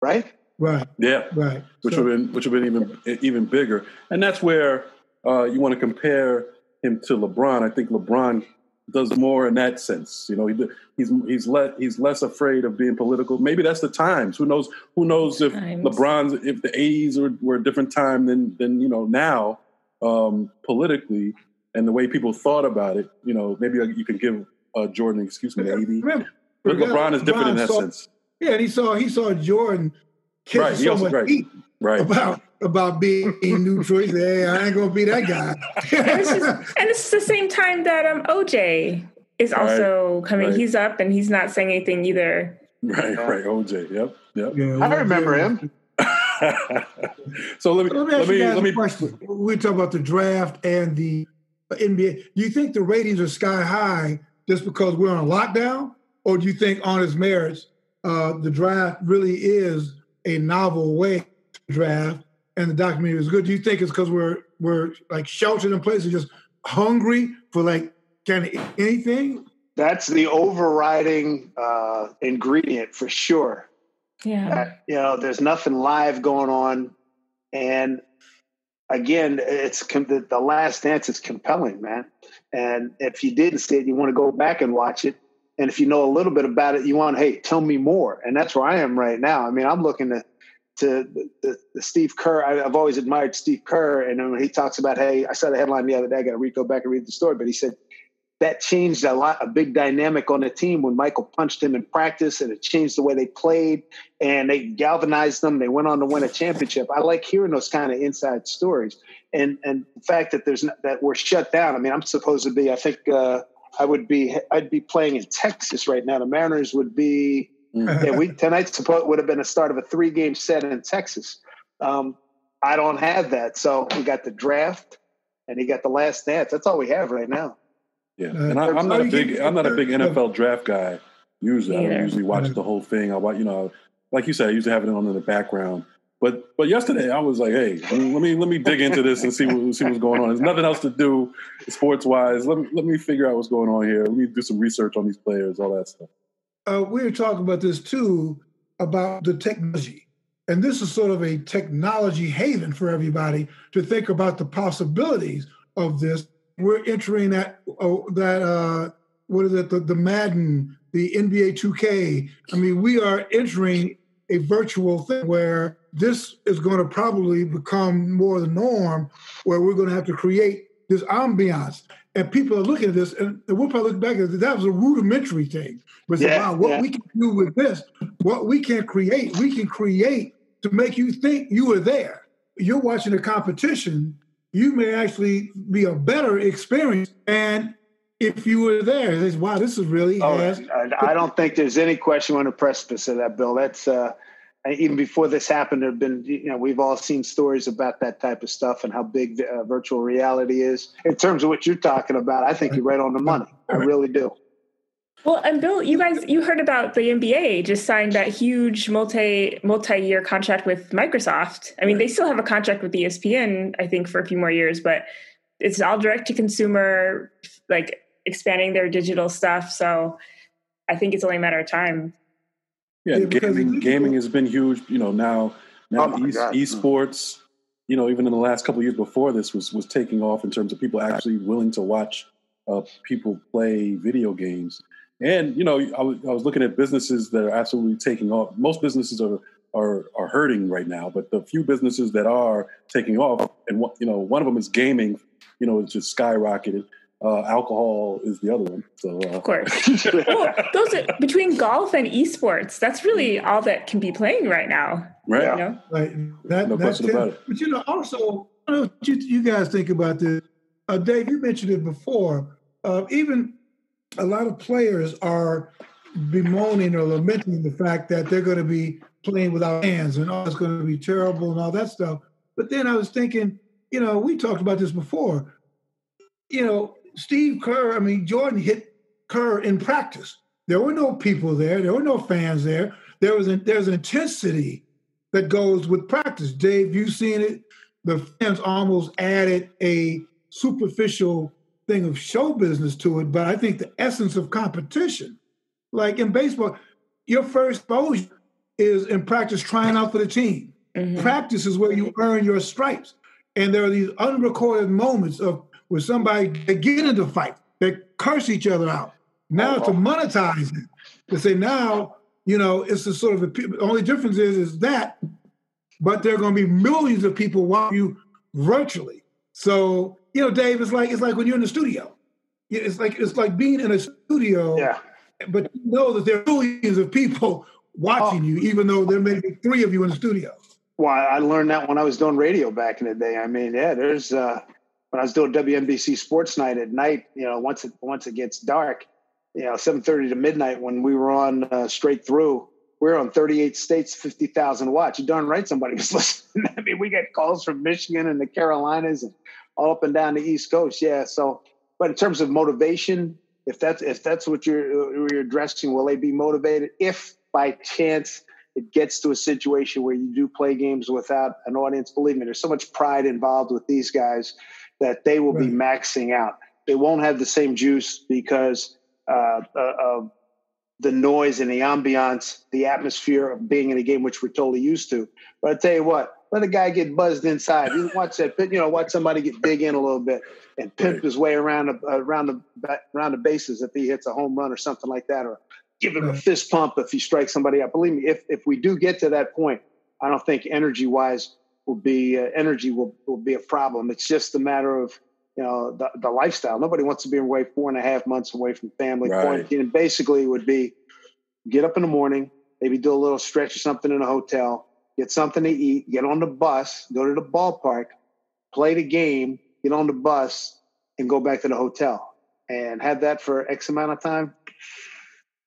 right? Right. Yeah. Right. Which so, would have been which would have been even even bigger, and that's where uh, you want to compare him to LeBron. I think LeBron does more in that sense. You know, he, he's he's let he's less afraid of being political. Maybe that's the times. Who knows? Who knows if times. LeBron's if the '80s were, were, a different time than than you know now um, politically and the way people thought about it. You know, maybe you can give uh, Jordan an excuse me. Maybe. Remember, but LeBron is different LeBron in that saw, sense. Yeah, and he saw he saw Jordan right. so much right. heat right. about about being neutral. He said, "Hey, I ain't gonna be that guy." and, it's just, and it's the same time that um OJ is also right, coming. Right. He's up and he's not saying anything either. Right, right. OJ. Yep, yep. Yeah, I remember him. so let me let me let me, let me question. We talk about the draft and the NBA. Do you think the ratings are sky high just because we're on lockdown, or do you think on its merits, uh, the draft really is a novel way to draft, and the documentary is good? Do you think it's because we're we're like sheltered in place and just hungry for like kind of anything? That's the overriding uh, ingredient for sure. Yeah. That, you know, there's nothing live going on. And again, it's the, the last dance is compelling, man. And if you didn't see it, you want to go back and watch it. And if you know a little bit about it, you want, hey, tell me more. And that's where I am right now. I mean, I'm looking to to the, the, Steve Kerr. I, have always admired Steve Kerr, and when he talks about, hey, I saw the headline the other day. I got to go back and read the story, but he said that changed a lot, a big dynamic on the team when Michael punched him in practice, and it changed the way they played, and they galvanized them. They went on to win a championship. I like hearing those kind of inside stories, and and the fact that there's not, that we're shut down. I mean, I'm supposed to be. I think uh, I would be. I'd be playing in Texas right now. The Mariners would be. Yeah, we tonight suppose would have been a start of a three game set in Texas. Um, I don't have that, so we got the draft, and he got the last dance. That's all we have right now. Yeah, uh, and I, am not a big I'm not a big NFL draft guy. Usually, I usually watch the whole thing. I watch, you know, like you said, I usually have it on in the background. But but yesterday, I was like, hey, let me let me, let me dig into this and see what see what's going on. There's nothing else to do sports wise. Let me let me figure out what's going on here. Let me do some research on these players, all that stuff. Uh, we were talking about this too about the technology. And this is sort of a technology haven for everybody to think about the possibilities of this we're entering that oh, that uh, what is it the, the Madden, the NBA 2K. I mean, we are entering a virtual thing where this is going to probably become more the norm, where we're going to have to create this ambiance. And people are looking at this, and we'll probably look back at that was a rudimentary thing. But yeah, wow, what yeah. we can do with this, what we can create, we can create to make you think you were there. You're watching a competition you may actually be a better experience. And if you were there, says, wow, this is really. Oh, I don't think there's any question on the precipice of that, Bill. That's uh, even before this happened. There've been, you know, we've all seen stories about that type of stuff and how big uh, virtual reality is. In terms of what you're talking about, I think you're right on the money. I really do. Well, and Bill, you guys, you heard about the NBA just signed that huge multi multi year contract with Microsoft. I mean, they still have a contract with ESPN, I think, for a few more years, but it's all direct to consumer, like expanding their digital stuff. So I think it's only a matter of time. Yeah, yeah gaming gaming has been huge. You know, now now oh e- esports. You know, even in the last couple years before this was was taking off in terms of people actually willing to watch uh, people play video games. And you know, I was, was looking at businesses that are absolutely taking off. Most businesses are are are hurting right now, but the few businesses that are taking off, and you know, one of them is gaming. You know, it's just skyrocketed. Uh, alcohol is the other one. So, uh. of course, well, those are, between golf and esports. That's really all that can be playing right now. Right. You know? Right. That, no question about it. But you know, also, I don't know what you, you guys think about this. Uh, Dave, you mentioned it before. Uh, even a lot of players are bemoaning or lamenting the fact that they're going to be playing without hands and oh, it's going to be terrible and all that stuff. But then I was thinking, you know, we talked about this before. You know, Steve Kerr, I mean, Jordan hit Kerr in practice. There were no people there. There were no fans there. There was an, there's an intensity that goes with practice. Dave, you've seen it. The fans almost added a superficial thing of show business to it, but I think the essence of competition, like in baseball, your first exposure is in practice trying out for the team. Mm-hmm. Practice is where you earn your stripes. And there are these unrecorded moments of where somebody they get into fight, they curse each other out. Now oh. to monetize it, to say now, you know, it's a sort of a, the only difference is is that, but there are going to be millions of people watching you virtually. So you know, Dave, it's like it's like when you're in the studio. It's like it's like being in a studio. Yeah. But you know that there are millions of people watching oh. you, even though there may be three of you in the studio. Well, I learned that when I was doing radio back in the day. I mean, yeah, there's uh, when I was doing WNBC Sports Night at night. You know, once it once it gets dark, you know, seven thirty to midnight when we were on uh, straight through. We are on 38 states, 50,000 watts. You darn right somebody was listening. I mean, we get calls from Michigan and the Carolinas and all up and down the East Coast. Yeah. So, but in terms of motivation, if that's if that's what you're you're addressing, will they be motivated? If by chance it gets to a situation where you do play games without an audience, believe me, there's so much pride involved with these guys that they will right. be maxing out. They won't have the same juice because uh, uh, of the noise and the ambiance, the atmosphere of being in a game, which we're totally used to. But I tell you what, let a guy get buzzed inside. You watch that, you know, watch somebody get dig in a little bit and pimp right. his way around the, around the around the bases if he hits a home run or something like that, or give him right. a fist pump if he strikes somebody out. Believe me, if if we do get to that point, I don't think energy wise will be uh, energy will will be a problem. It's just a matter of you know the, the lifestyle. Nobody wants to be away four and a half months away from family right. quarantine. And basically, it would be get up in the morning, maybe do a little stretch or something in a hotel, get something to eat, get on the bus, go to the ballpark, play the game, get on the bus, and go back to the hotel, and have that for X amount of time.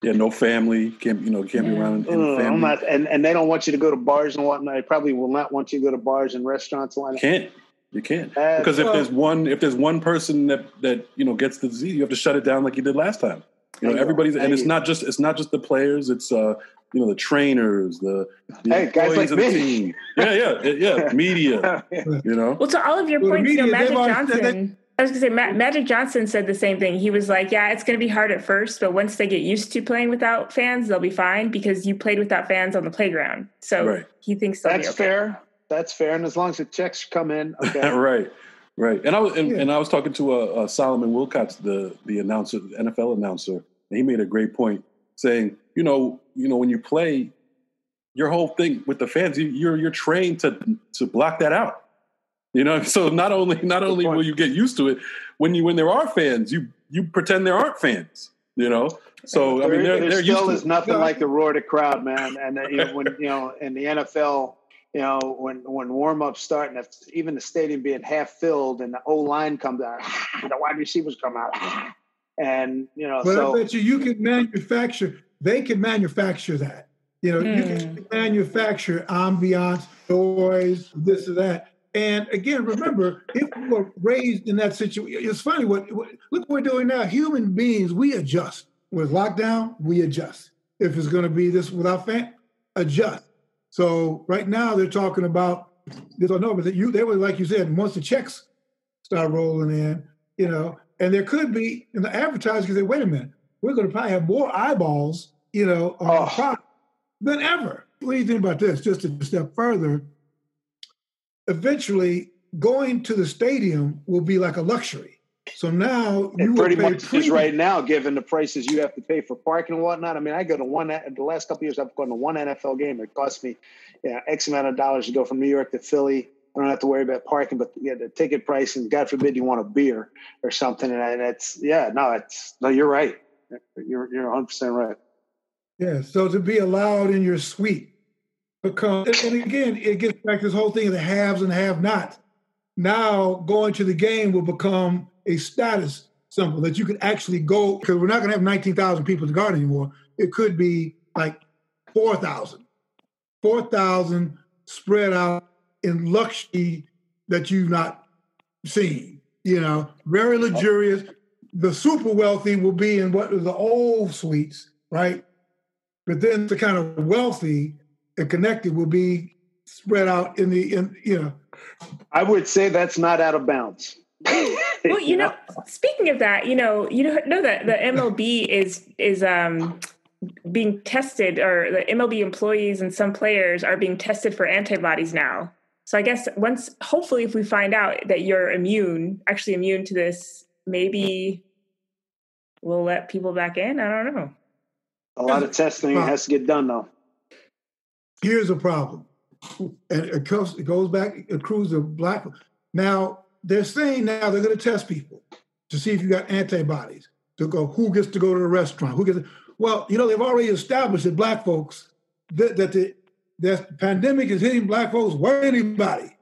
Yeah, no family. Can't you know? Can't yeah. be around. In uh, family. Not, and and they don't want you to go to bars and whatnot. They probably will not want you to go to bars and restaurants. And Can't you can't because if there's one if there's one person that that you know gets the disease, you have to shut it down like you did last time. You know, everybody's and it's not just it's not just the players. It's uh you know the trainers, the, the hey, guys like of the team. Yeah, yeah, yeah. Media. You know. Well, to all of your well, points, media, you know, Magic Johnson. I was going to say, Ma- Magic Johnson said the same thing. He was like, "Yeah, it's going to be hard at first, but once they get used to playing without fans, they'll be fine because you played without fans on the playground." So right. he thinks that's okay. That's fair that's fair. And as long as the checks come in, okay. right, right. And I was and, yeah. and I was talking to a, a, Solomon Wilcots, the the announcer, the NFL announcer, and he made a great point, saying, you know, you know, when you play, your whole thing with the fans, you, you're you're trained to to block that out. You know, so not only not only will you get used to it, when you when there are fans, you you pretend there aren't fans. You know, so I mean, there, there still is nothing like the roar of the crowd, man. And uh, you know, when you know in the NFL, you know, when when warm ups start and if even the stadium being half filled and the O line comes out, the wide receivers come out, and you know. But so, I bet you you can manufacture. They can manufacture that. You know, mm. you can hmm. manufacture ambiance, noise, this or that. And again, remember, if we were raised in that situation, it's funny what, what look what we're doing now. Human beings, we adjust. With lockdown, we adjust. If it's going to be this without fan, adjust. So right now they're talking about they don't know, but you they were like you said, once the checks start rolling in, you know, and there could be in the advertisers say, wait a minute, we're going to probably have more eyeballs, you know, on oh. than ever. What do you think about this? Just a step further, eventually going to the stadium will be like a luxury. So now you pretty much is right now, given the prices you have to pay for parking and whatnot. I mean, I go to one the last couple years. I've gone to one NFL game. It cost me, you know, X amount of dollars to go from New York to Philly. I don't have to worry about parking, but yeah, the ticket price, and God forbid you want a beer or something. And that's yeah, no, it's no, you're right. You're you're 100 percent right. Yeah. So to be allowed in your suite, because and again, it gets back to this whole thing of the haves and have-nots. Now going to the game will become a status symbol that you can actually go because we're not going to have 19,000 people the garden anymore. It could be like 4,000, 4,000 spread out in luxury that you've not seen. You know, very luxurious. The super wealthy will be in what the old suites, right? But then the kind of wealthy and connected will be spread out in the in you know. I would say that's not out of bounds. well, you know, speaking of that, you know, you know that the MLB is is um being tested, or the MLB employees and some players are being tested for antibodies now. So I guess once, hopefully, if we find out that you're immune, actually immune to this, maybe we'll let people back in. I don't know. A lot of testing has to get done, though. Here's a problem, and it goes, it goes back, accrues to black. Now, they're saying now they're going to test people to see if you got antibodies to go who gets to go to the restaurant who gets well you know they've already established that black folks that, that the that the pandemic is hitting black folks or anybody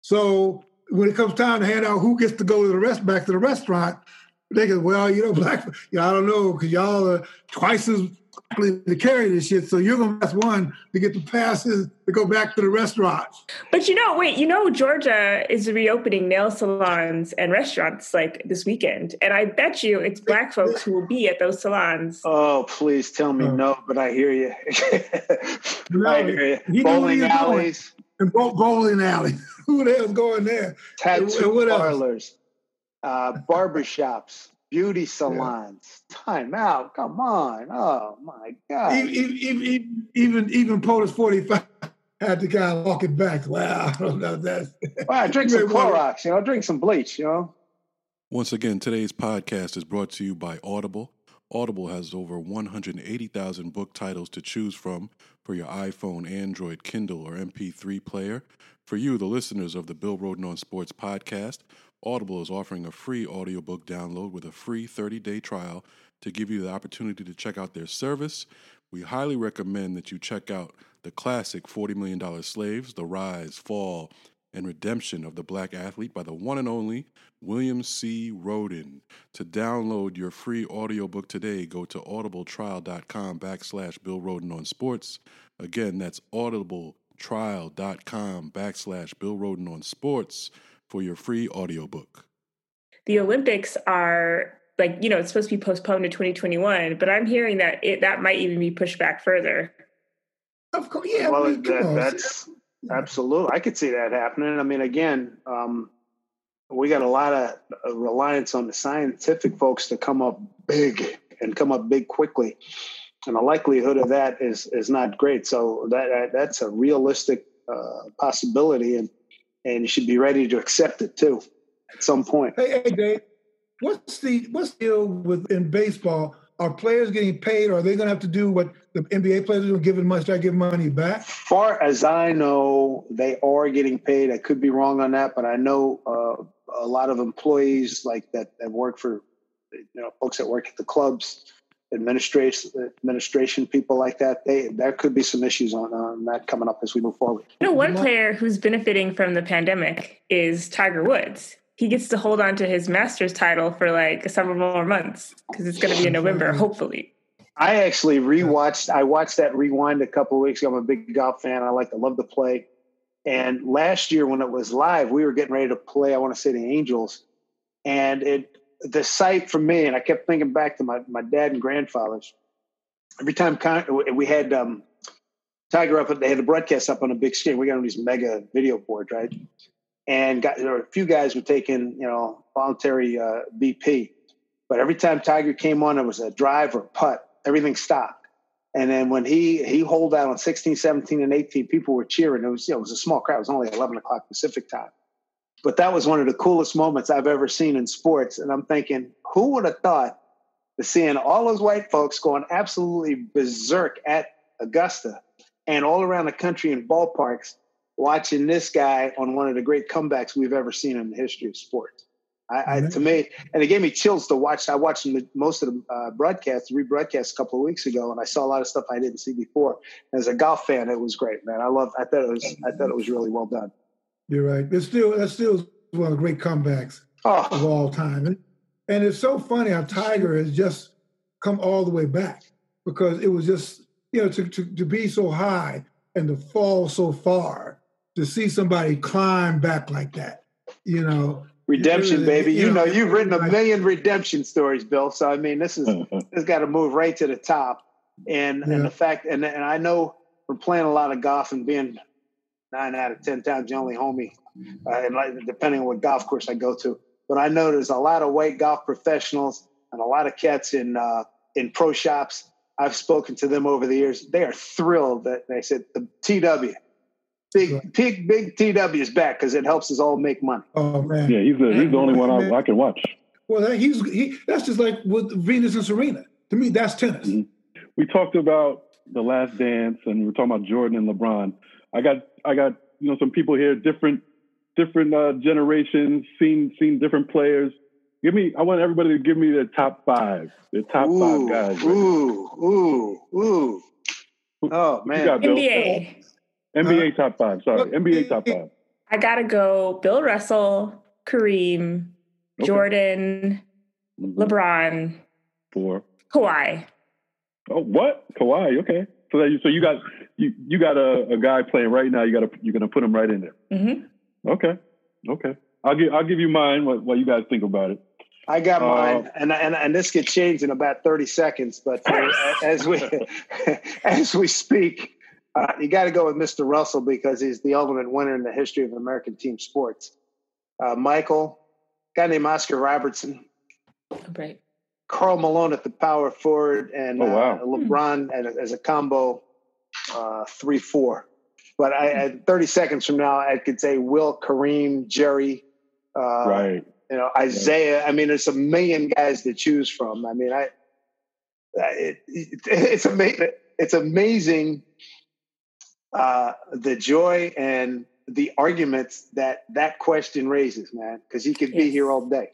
so when it comes time to hand out who gets to go to the rest back to the restaurant They go, well, you know, black, I don't know, because y'all are twice as to carry this shit. So you're gonna ask one to get the passes to go back to the restaurants. But you know, wait, you know, Georgia is reopening nail salons and restaurants like this weekend, and I bet you it's black folks who will be at those salons. Oh, please tell me no, but I hear you. No, I hear you. you know where Bowling you're alleys, And bowl- bowling alley. Who the hell's going there? tattoo And what parlors, uh, barber shops, beauty salons. Time out. Come on. Oh my God. Even even even, even POTUS 45 had to kind of walk it back. Wow, I don't know that. Well, drink some You Clorox, you know, drink some bleach, you know. Once again, today's podcast is brought to you by Audible. Audible has over 180,000 book titles to choose from for your iPhone, Android, Kindle, or MP3 player. For you, the listeners of the Bill Rhoden on Sports podcast, Audible is offering a free audiobook download with a free 30 day trial to give you the opportunity to check out their service. We highly recommend that you check out the classic $40 Million Slaves, The Rise, Fall, and Redemption of the Black Athlete by the one and only William C. Rhoden. To download your free audiobook today, go to audibletrial.com backslash Bill Rhoden on sports. Again, that's audibletrial.com backslash Bill Rhoden on sports for your free audiobook. The Olympics are like you know it's supposed to be postponed to 2021, but I'm hearing that it that might even be pushed back further. Of course, yeah. well, I mean, that, on. that's absolutely. I could see that happening. I mean, again, um, we got a lot of uh, reliance on the scientific folks to come up big and come up big quickly, and the likelihood of that is is not great. So that, that that's a realistic uh, possibility, and and you should be ready to accept it too at some point. Hey, hey, Dave, what's the what's the deal with in baseball? Are players getting paid, or are they going to have to do what the NBA players are doing, giving money, start giving money back? far as I know, they are getting paid. I could be wrong on that, but I know uh, a lot of employees like that that work for, you know, folks that work at the clubs, administration, administration people like that. They there could be some issues on, on that coming up as we move forward. You know, one player who's benefiting from the pandemic is Tiger Woods. He gets to hold on to his Masters title for like several more months because it's going to be in November, hopefully. I actually rewatched. I watched that rewind a couple of weeks ago. I'm a big golf fan. I like to love to play. And last year when it was live, we were getting ready to play. I want to say the Angels, and it the sight for me. And I kept thinking back to my my dad and grandfathers. Every time Con- we had um, Tiger up, they had the broadcast up on a big screen. We got on these mega video boards, right? And got, there were a few guys were taking you know voluntary uh, BP, but every time Tiger came on, it was a drive or putt. Everything stopped. And then when he he holed out on 16, 17, and 18, people were cheering. It was you know, it was a small crowd. It was only 11 o'clock Pacific time. But that was one of the coolest moments I've ever seen in sports. And I'm thinking, who would have thought to seeing all those white folks going absolutely berserk at Augusta and all around the country in ballparks, watching this guy on one of the great comebacks we've ever seen in the history of sports. I, I to me, and it gave me chills to watch. I watched most of the uh, broadcasts, the rebroadcasts a couple of weeks ago, and I saw a lot of stuff I didn't see before. As a golf fan, it was great, man. I love. I thought it was. I thought it was really well done. You're right. It's still that's still one of the great comebacks ah. of Oh, all time. And, and it's so funny how Tiger has just come all the way back because it was just, you know, to, to, to be so high and to fall so far, to see somebody climb back like that, you know. redemption, baby. You You know, know, you've written a million redemption stories, Bill. So I mean, this is mm-hmm. this got to move right to the top. And Yeah. and the fact, and and I know from playing a lot of golf and being nine out of ten times the only homie, uh, and like, depending on what golf course I go to. But I know there's a lot of white golf professionals and a lot of cats in uh, in pro shops. I've spoken to them over the years. They are thrilled that they said the TW, big Right. big big TW is back because it helps us all make money. Oh man. Yeah, he's the he's the only one I, I can watch. Well, that, he's he. That's just like with Venus and Serena. To me, that's tennis. Mhm. We talked about the Last Dance, and we're talking about Jordan and LeBron. I got I got you know some people here, different different uh, generations, seen seen different players. Give me, I want everybody to give me their top five, their top ooh, five guys. right Ooh, ooh, ooh. Oh man. got Bill. NBA. NBA top five. Sorry, Look, NBA top five. I gotta go Bill Russell, Kareem, Okay. Jordan, Mhm. LeBron, Four. Kawhi. Oh, what? Kawhi. Okay. So that you, so you got you you got a, a guy playing right now. You got to you're gonna put him right in there. hmm Okay. Okay. I'll give I'll give you mine while, while you guys think about it. I got Uh, mine, and, and and this gets changed in about thirty seconds. But uh, as we as we speak, uh, you got to go with Mr. Russell because he's the ultimate winner in the history of American team sports. Uh, Michael, guy named Oscar Robertson, Right. Karl Malone at the power forward, and Oh, wow. uh, LeBron and as a combo uh, three four. But I, at thirty seconds from now, I could say Will, Kareem, Jerry, uh, right. you know Isiah. I mean, there's a million guys to choose from. I mean, I it, it, it's amazing. It's amazing uh, the joy and the arguments that that question raises, man. Because he could be Yes. here all day.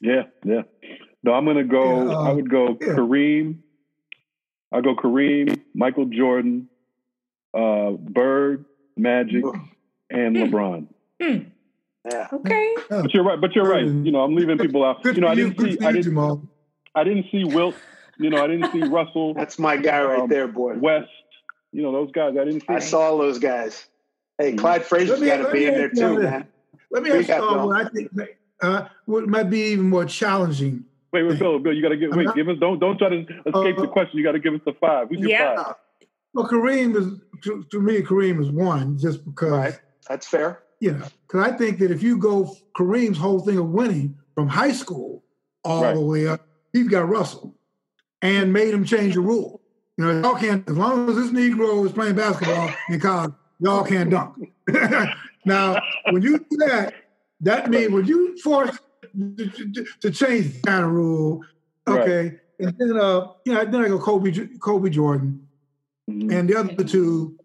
Yeah. Yeah. No, I'm gonna go. Yeah, uh, I would go yeah. Kareem. I go Kareem, Michael Jordan, uh, Bird, Magic, and Hmm. LeBron. Yeah. Okay. But you're right. But you're right. You know, I'm leaving people out. Good You know, I didn't see. I didn't. Jamal. I didn't see Wilt. You know, I didn't see Russell, That's my guy right Um, there, boy. West. You know, those guys. I didn't see. I saw all those guys. Hey, Mhm. Clyde Frazier's Let me- got to be in there too, this. man. Let me What ask you you uh, what I think uh, what might be even more challenging. Wait, wait, Bill, Bill, you got to give. Wait, not- give us. Don't don't try to escape Uh, the question. You got to give us the five. Who's your Yeah. five? Well, Kareem is to, to me. Kareem is one just because Right. That's fair. you know. Because I think that if you go Kareem's whole thing of winning from high school all Right. the way up, he's got Russell and made him change the rule. You know, y'all can't as long as this Negro is playing basketball in college, y'all can't dunk. now, when you do that, that means when you force to, to, change that kind of rule, Right. okay, and then uh, you know, then I go Kobe, Kobe Jordan. Mm-hmm. and the other two,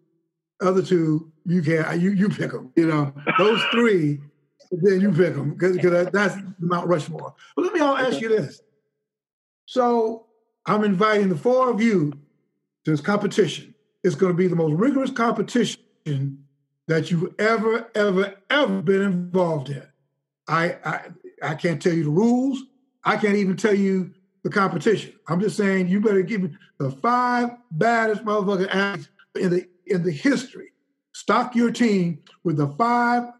other two, you can you you pick them. You know, those three, then you pick them because that's Mount Rushmore. But let me all ask you this. So I'm inviting the four of you to this competition. It's going to be the most rigorous competition that you've ever, ever, ever been involved in. I, I I can't tell you the rules. I can't even tell you the competition. I'm just saying you better give me the five baddest motherfucking athletes in the in the history. Stock your team with the five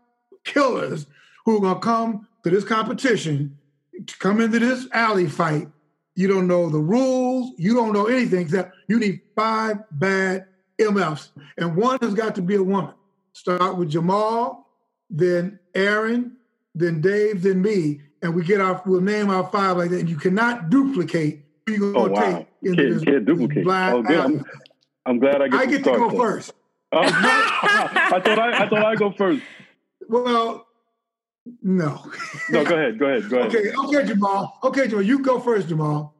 killers who are gonna come to this competition, to come into this alley fight. You don't know the rules, you don't know anything except you need five bad MFs. And one has got to be a woman. Start with Jamal, then Aaron, then Dave, then me, and we get our we'll name our five like that. And you cannot duplicate who you're Oh gonna wow! take into Can't, this can't duplicate. blind Oh, good. I'm, I'm glad I get. I to get to start go then. first. Oh, I thought I, I thought I go first. Well, no. No, go ahead. Go ahead. Go ahead. Okay, okay, Jamal. Okay, Jamal, you go first, Jamal.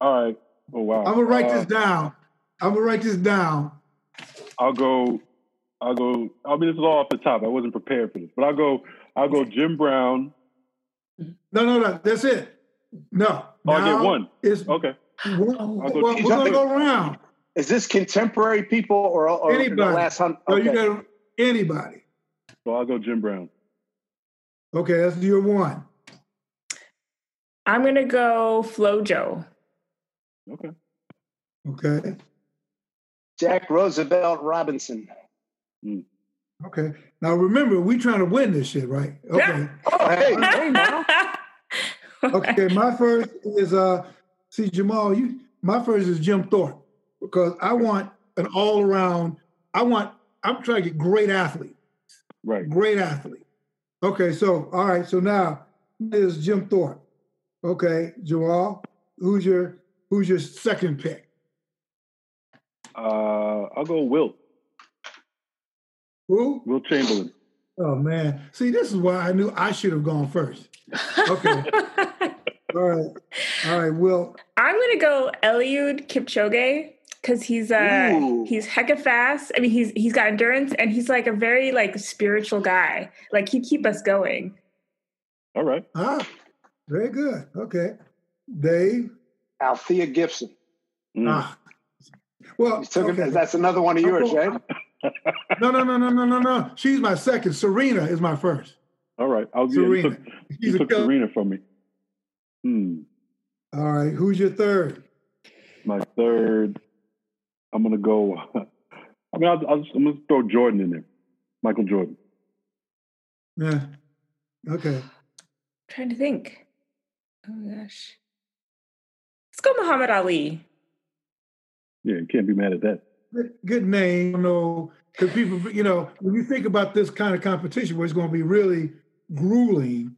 All right. Oh wow. I'm gonna write Uh, this down. I'm gonna write this down. I'll go. I'll go. I mean, this is all off the top. I wasn't prepared for this, but I'll go. I'll go. Jim Brown. No, no, no. That's it. No. Oh, I get one. It's Okay. one- oh. I'll well, go we're gonna go around. Is this contemporary people or, or the Anybody. last hundred? So Okay. you got anybody. So I'll go Jim Brown. Okay, that's your one. I'm gonna go FloJo. Okay. Okay. Jack Roosevelt Robinson. Hmm. Okay. Now remember, we trying to win this shit, right? Okay. Oh, hey, Okay, my first is uh see Jamal, you my first is Jim Thorpe because I want an all around, I want I'm trying to get great athlete, Right. great athlete. Okay, so all right, so now is Jim Thorpe. Okay, Jamal, who's your who's your second pick? Uh, I'll go Wilt. Who? Wilt Chamberlain. Oh man. See, this is why I knew I should have gone first. Okay. all right. All right, Will. I'm gonna go Eliud Kipchoge because he's uh Ooh. he's hecka fast. I mean, he's he's got endurance and he's like a very like spiritual guy. Like he keep us going. All right. Ah, very good. Okay. Dave. Althea Gibson. Mm. Ah. Well, took it- okay. That's another one of yours, right? No, no, no, no, no, no, no. She's my second. Serena is my first. All right. I'll give you Serena. took, She's you a took. Serena from me. Hmm. All right. Who's your third? My third, I'm gonna go. I mean, I'll, I'll just, I'm gonna throw Jordan in there. Michael Jordan. Yeah. Okay. trying to think. Oh my gosh. Let's go Muhammad Ali. Yeah, you can't be mad at that. Good, good name. You know, because people, you know, when you think about this kind of competition where it's going to be really grueling,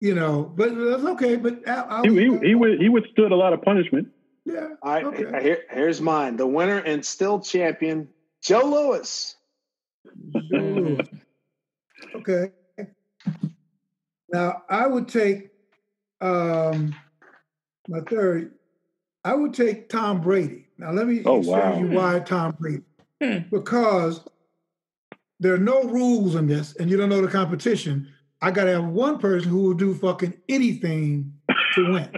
you know, but that's okay. But I, I, He he he, wi- he withstood a lot of punishment. yeah. All right, Okay. here, here's mine. The winner and still champion, Joe Louis. Ooh. Okay. Now I would take um my third. I would take Tom Brady. Now let me Oh, explain wow. you why Tom Brady. Hmm. Because there are no rules in this, and you don't know the competition. I got to have one person who will do fucking anything to win.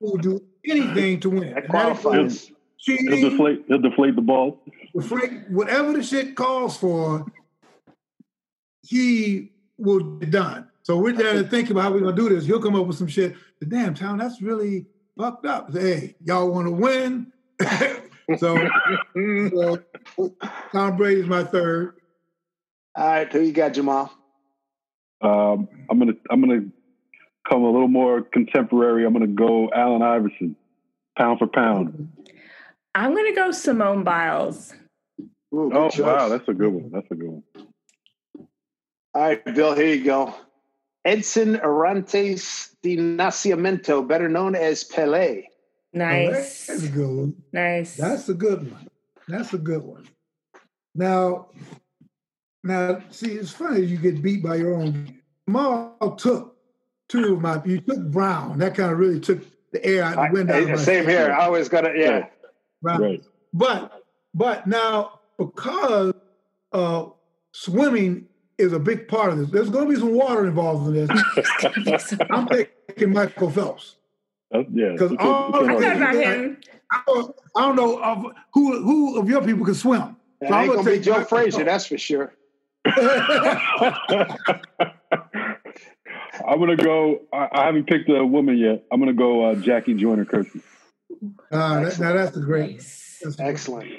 who will do anything to win. That And that includes qualifies. He'll deflate. He'll deflate the ball. deflate, whatever the shit calls for, he will be done. So we're there to think about how we're gonna do this. He'll come up with some shit. The damn town, that's really fucked up. Hey, y'all want to win? so, so Tom Brady's my third. All right, who you got, Jamal? Um, I'm gonna I'm gonna come a little more contemporary. I'm gonna go Allen Iverson, pound for pound. I'm gonna go Simone Biles. Ooh, Oh choice. wow, that's a good one. That's a good one. All right, Bill, here you go. Edson Arantes de Nascimento, better known as Pele. Nice. That's a good one. Nice. That's a good one. That's a good one. Now, now, see, it's funny you get beat by your own. Jamal took two of my. You took Brown. That kind of really took the air out I- the wind out of I- my same here. I always got to, yeah. Brown. Right. But but now because uh, swimming is a big part of this, there's going to be some water involved in this. I'm taking Michael Phelps That's, yeah. because you can't- all you I can't thought argue. about him. I don't, I don't know of who who of your people can swim. And I'm gonna gonna be take Joe Frazier, that's for sure. I'm gonna go. I, I haven't picked a woman yet. I'm gonna go uh, Jackie Joyner Kersee. Uh, that, now that's a great. That's a great- Excellent.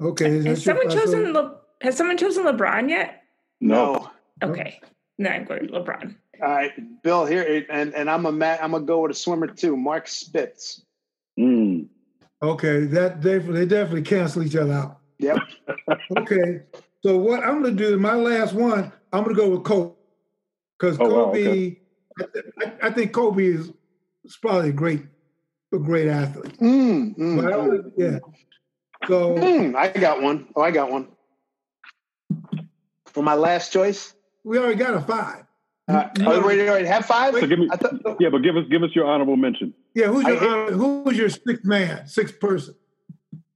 Okay. Has that's your- someone that's chosen Le- Has someone chosen LeBron yet? No. Okay. No, I'm going LeBron. All right, Bill here, and and I'm a Matt, I'm gonna go with a swimmer too, Mark Spitz. Mm. Okay, that they they definitely cancel each other out. Yep. Okay, so what I'm going to do, my last one, I'm going to go with Kobe because Oh, wow, Kobe, okay. I, th- I think Kobe is, is probably a great, a great athlete. Mm, mm, But I mm, yeah. So mm. I got one. Oh, I got one. For my last choice. we already got a five. Uh, You oh, know- we have five. So give me, I thought, yeah, but give us give us your honorable mention. Yeah, who's your I hate- uh, who's your sixth man, sixth person?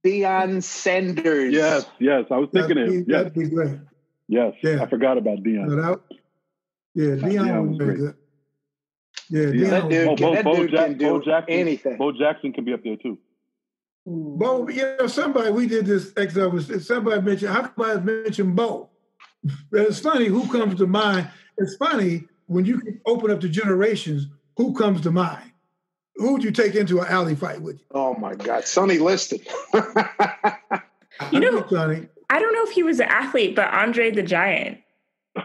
Deion Sanders. Yes, yes, I was thinking That'd it. be, Yes, that'd be great. yes. Yeah. I forgot about Deion. No doubt. Yeah, Deion Dion was was very great. good. Yeah, Yeah. Deion. That dude, Bo- can, Bo- that Bo dude Jack- can do Bo Jackson. anything. Bo Jackson can be up there too. Bo, you know, somebody we did this exercise. Somebody mentioned how come I mentioned Bo? But it's funny who comes to mind. It's funny when you can open up the generations. Who comes to mind? Who would you take into an alley fight with you? Oh my God, Sonny Liston. You know- Sonny. I don't know if he was an athlete, but Andre the Giant.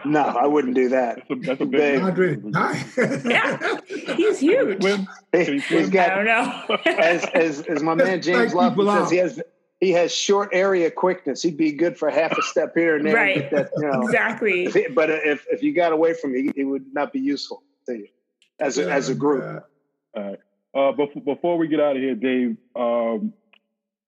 no, I wouldn't do that. That's a, that's a Big. big. Andre the Giant. Yeah, he's huge. Swim. He, has swim? I got don't know. as as as my man James Like Lofton says, he has he has short area quickness. He'd be good for half a step here and there. Right. That, you know, exactly. if he- but if if you got away from him, he, he would not be useful to you as a, as a group. Uh, Uh, before, before we get out of here, Dave, um,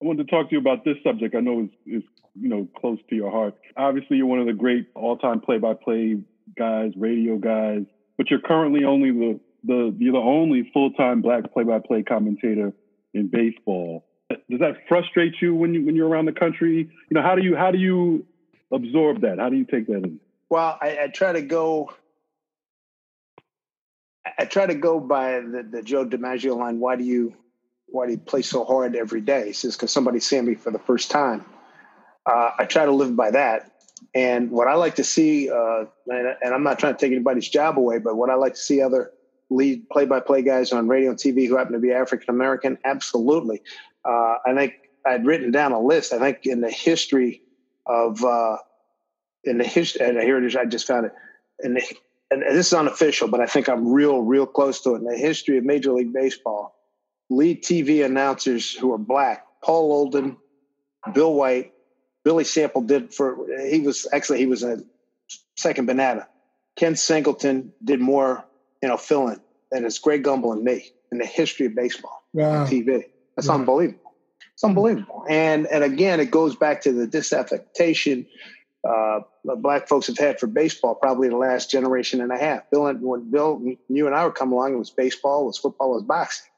I wanted to talk to you about this subject. I know is is you know close to your heart. Obviously, you're one of the great all-time play-by-play guys, radio guys, but you're currently only the the you're the only full-time black play-by-play commentator in baseball. Does that frustrate you when you when you're around the country? You know, how do you how do you absorb that? How do you take that in? Well, I, I try to go. I- try to go by the, the Joe DiMaggio line. Why do you, why do you play so hard every day? He says because somebody's seeing me for the first time. Uh, I try to live by that. And what I like to see, uh, and, and I'm not trying to take anybody's job away, but what I like to see other lead play-by-play guys on radio and TV who happen to be African American? Absolutely. Uh, I think I'd written down a list. I think in the history of uh, in the history, and here it is. I just found it. In the, and this is unofficial, but I think I'm real, real close to it. In the history of Major League Baseball, lead TV announcers who are black: Paul Olden, Bill White, Billy Sample did for. He was actually he was a second banana. Ken Singleton did more, you know, filling than it's Greg Gumbel and me in the history of baseball wow. on TV. That's unbelievable. It's unbelievable. And and again, it goes back to the disaffectation uh, black folks have had for baseball probably the last generation and a half. Bill and when Bill, you and I were coming along, it was baseball, it was football, it was boxing.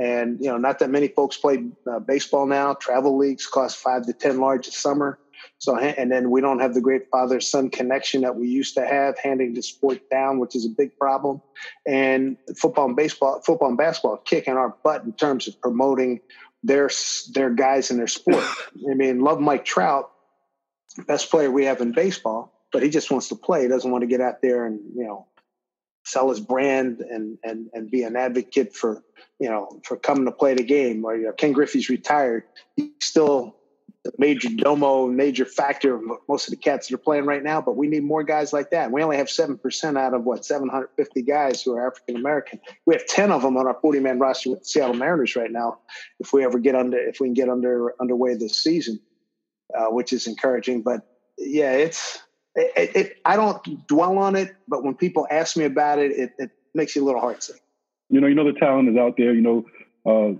And you know, not that many folks play uh, baseball now. Travel leagues cost five to ten large a summer. So, and then we don't have the great father son connection that we used to have, handing the sport down, which is a big problem. And football and baseball, football and basketball, kicking our butt in terms of promoting their their guys in their sport. I mean, love Mike Trout, best player we have in baseball, but he just wants to play. He doesn't want to get out there and you know sell his brand and and and be an advocate for you know for coming to play the game. Or you know, Ken Griffey's retired. he still major domo, major factor of most of the cats that are playing right now. But we need more guys like that. We only have seven percent out of what 750 guys who are African American. We have 10 of them on our 40 man roster with the Seattle Mariners right now. If we ever get under, if we can get under underway this season, uh, which is encouraging. But yeah, it's it, it, I don't dwell on it, but when people ask me about it, it, it makes you a little heartsick. You know, you know the talent is out there. You know, uh,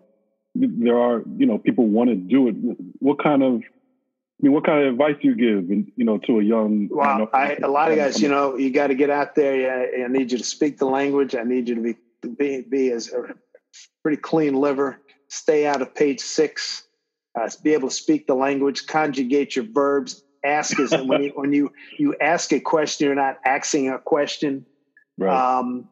there are you know people want to do it. What kind of I mean, what kind of advice do you give, and you know, to a young? Well, you know, I, a lot of guys, you know, you got to get out there. Yeah, I need you to speak the language. I need you to be be, be as a pretty clean liver. Stay out of page six uh, be able to speak the language, conjugate your verbs. Ask is when you when you you ask a question, you're not asking a question. Right. Um,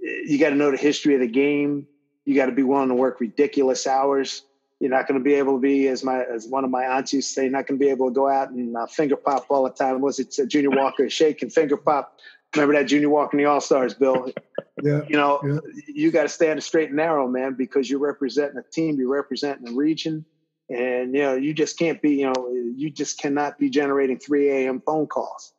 you got to know the history of the game. You got to be willing to work ridiculous hours. You're not going to be able to be, as my as one of my aunts used to say, not going to be able to go out and uh, finger pop all the time. Was it uh, Junior Walker shake and finger pop? Remember that Junior Walker in the All Stars, Bill? yeah. You know, yeah. you got to stand straight and narrow, man, because you're representing a team, you're representing a region, and you know you just can't be you know you just cannot be generating 3 a.m phone calls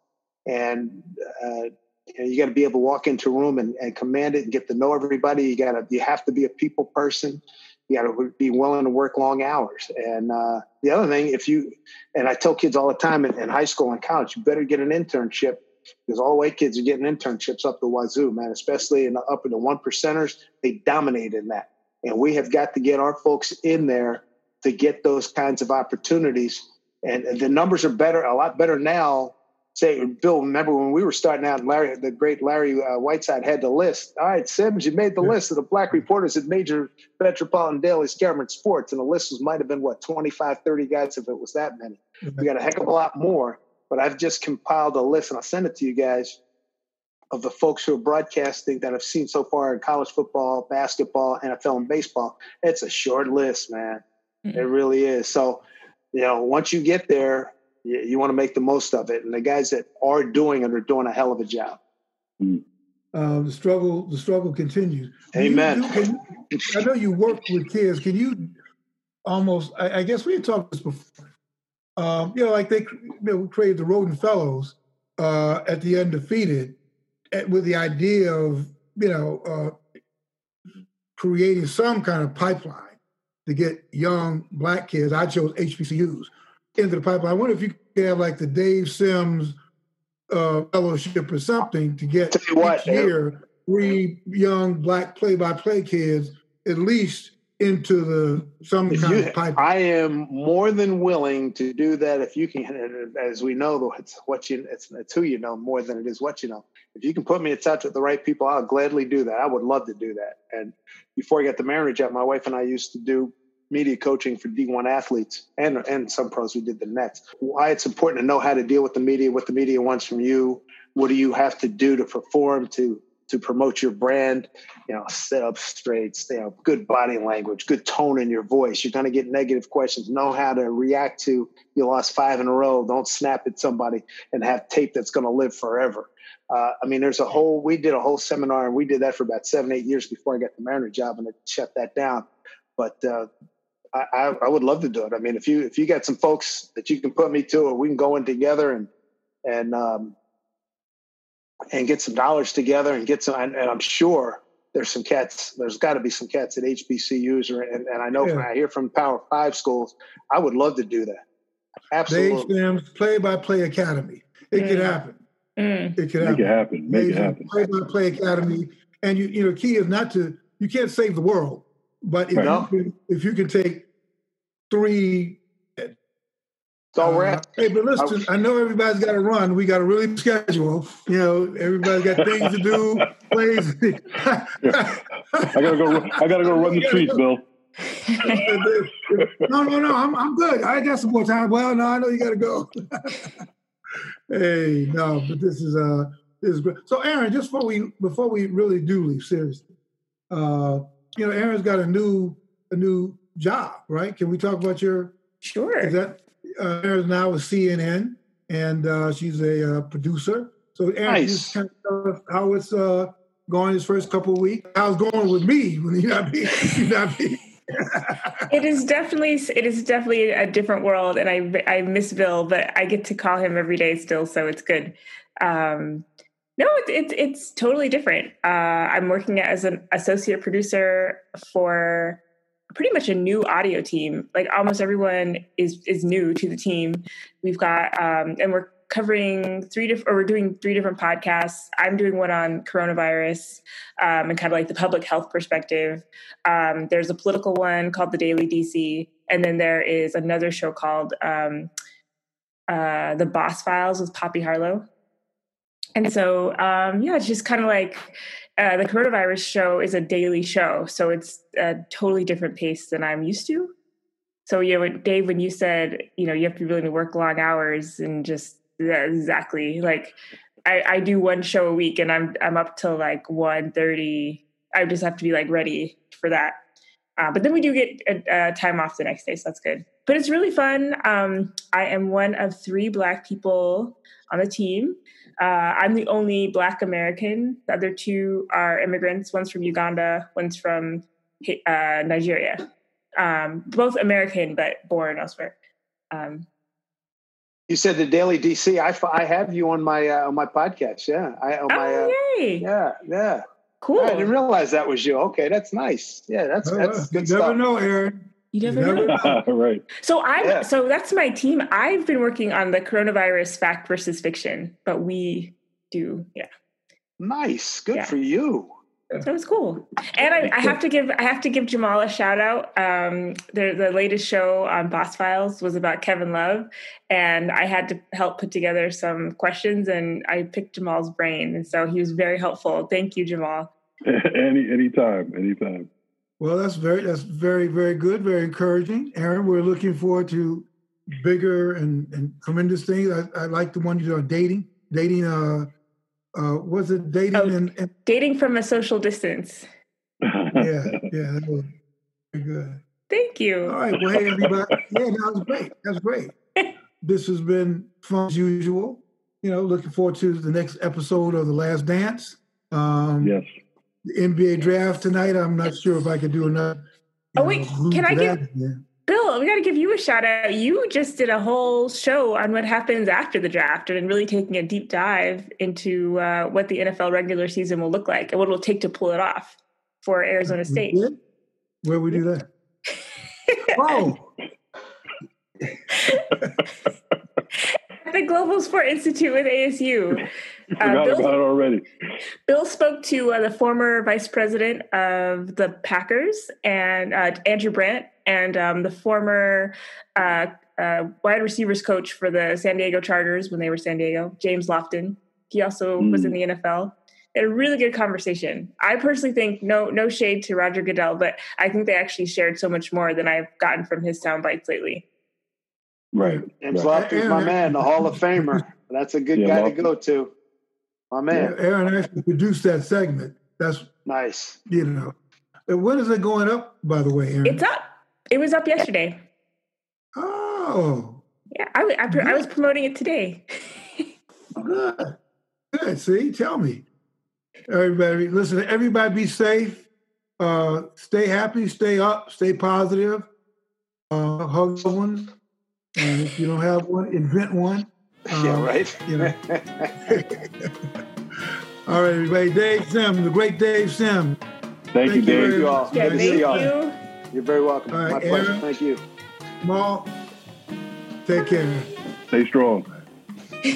and uh, you, know, you got to be able to walk into a room and, and command it and get to know everybody you got to you have to be a people person you got to be willing to work long hours and uh, the other thing if you and i tell kids all the time in, in high school and college you better get an internship because all white kids are getting internships up the wazoo man especially in the up in the one percenters they dominate in that and we have got to get our folks in there to get those kinds of opportunities. And, and the numbers are better, a lot better now. Say, Bill, remember when we were starting out, Larry, the great Larry uh, Whiteside had the list. All right, Sims, you made the yeah. list of the black reporters at major metropolitan dailies covering sports. And the list was might have been, what, 25, 30 guys if it was that many. We got a heck of a lot more. But I've just compiled a list and I'll send it to you guys of the folks who are broadcasting that I've seen so far in college football, basketball, NFL, and baseball. It's a short list, man. Mm-hmm. It really is. So, you know, once you get there, you, you want to make the most of it. And the guys that are doing it are doing a hell of a job. Uh, the struggle, the struggle continues. Amen. You, can, I know you work with kids. Can you almost? I, I guess we had talked this before. Um, you know, like they you know, created the Rhoden Fellows uh, at the undefeated, with the idea of you know uh, creating some kind of pipeline to get young black kids. I chose HBCUs into the pipeline. I wonder if you could have like the Dave Sims uh, fellowship or something to get each what, year three young black play-by-play kids at least into the some if kind you, of pipeline. I am more than willing to do that if you can. As we know, it's what you it's, it's who you know more than it is what you know. If you can put me in touch with the right people, I'll gladly do that. I would love to do that. And before I got the marriage job, my wife and I used to do media coaching for D1 athletes and and some pros who did the Nets. Why it's important to know how to deal with the media, what the media wants from you, what do you have to do to perform to to promote your brand. You know, sit up straight, you know, good body language, good tone in your voice. You're going to get negative questions. Know how to react to you lost five in a row. Don't snap at somebody and have tape that's going to live forever. Uh, I mean, there's a whole. We did a whole seminar, and we did that for about seven, eight years before I got the Mariner job, and I shut that down. But uh, I, I, would love to do it. I mean, if you if you got some folks that you can put me to, or we can go in together and and um, and get some dollars together and get some. And, and I'm sure there's some cats. There's got to be some cats at HBCUs, or and, and I know yeah. when I hear from Power Five schools, I would love to do that. Absolutely, the HBM's Play by Play Academy. It mm. could happen. Mm. It could happen. Make it happen. Make it happen. Play by Play Academy, and you you know, key is not to you can't save the world, but if right. you can, if you can take three so we're at. Hey, but listen, I know everybody's got to run. We got a really schedule. You know, everybody's got things to do. Plays. I gotta go. I gotta go run the streets, Bill. no, no, no. I'm I'm good. I got some more time. Well, no, I know you got to go. hey, no, but this is uh this is great. So, Aaron, just before we before we really do leave, seriously, uh, you know, Aaron's got a new a new job, right? Can we talk about your? Sure. Is that uh, Aaron's now with CNN, and uh, she's a uh, producer. So, Aaron, nice. just kind of how it's uh, going his first couple of weeks. How's going with me when you're not being, you're not being it is definitely it is definitely a different world, and I I miss Bill, but I get to call him every day still, so it's good. Um, no, it's it's it's totally different. Uh, I'm working as an associate producer for pretty much a new audio team. Like almost everyone is is new to the team. We've got um, and we're covering three different or we're doing three different podcasts. I'm doing one on coronavirus um, and kind of like the public health perspective. Um, there's a political one called the Daily DC, and then there is another show called um, uh, the Boss Files with Poppy Harlow. And so, um, yeah, it's just kind of like uh, the coronavirus show is a daily show, so it's a totally different pace than I'm used to. So, you know, Dave, when you said, you know, you have to be willing to work long hours and just yeah, exactly like I, I do one show a week and I'm I'm up till like one thirty. I just have to be like ready for that. Uh, but then we do get a, a, time off the next day, so that's good. But it's really fun. Um, I am one of three Black people on the team. Uh, I'm the only Black American. The other two are immigrants. One's from Uganda. One's from uh, Nigeria. Um, both American, but born elsewhere. Um, you said the Daily DC. I, I have you on my uh, on my podcast. Yeah, I on oh, my uh, yay. yeah yeah. Cool. I didn't realize that was you. Okay, that's nice. Yeah, that's that's good you stuff. Never know, Aaron. You never, you never know. know. right. So I'm yeah. so that's my team. I've been working on the coronavirus fact versus fiction, but we do, yeah. Nice. Good yeah. for you. So was cool. And I, I, have to give I have to give Jemele a shout out. Um, the, the latest show on Boss Files was about Kevin Love, and I had to help put together some questions, and I picked Jemele's brain, and so he was very helpful. Thank you, Jamal. Any anytime, anytime. Well, that's very that's very very good, very encouraging, Aaron. We're looking forward to bigger and, and tremendous things. I, I like the one you are dating, dating. Uh, uh, was it dating oh, and, and, dating from a social distance? yeah, yeah, that was very good. Thank you. All right, well, hey everybody, yeah, that was great. That's great. this has been fun as usual. You know, looking forward to the next episode of The Last Dance. Um, yes. The NBA draft tonight. I'm not sure if I could do another. Oh wait, can I give? Bill, we got to give you a shout out. You just did a whole show on what happens after the draft and really taking a deep dive into uh, what the NFL regular season will look like and what it'll take to pull it off for Arizona State. Where we do that? oh. At the Global Sport Institute with ASU. Uh, Bill, about it already. Bill spoke to uh, the former vice president of the Packers and uh, Andrew Brandt and um, the former uh, uh, wide receivers coach for the San Diego Chargers when they were San Diego, James Lofton. He also mm. was in the NFL. a really good conversation. I personally think no no shade to Roger Goodell, but I think they actually shared so much more than I've gotten from his sound bites lately. Right. James right. Lofton's my man, the Hall of Famer. That's a good yeah, guy Lofton. to go to. My man. Aaron actually produced that segment. That's nice. You know, when is it going up? By the way, Aaron? It's up. It was up yesterday. Oh. Yeah, I, I, I was promoting it today. Good. Good. See, tell me. Everybody, listen, everybody be safe. Uh, stay happy, stay up, stay positive. Uh, hug someone. And if you don't have one, invent one. Um, yeah, right. You know. all right, everybody. Dave Sim, the great Dave Sim. Thank, thank you, Dave. Thank You all. Yeah, thank you. All. You're very welcome. Right, My pleasure. Aaron, thank you. Maul, take care. Stay strong.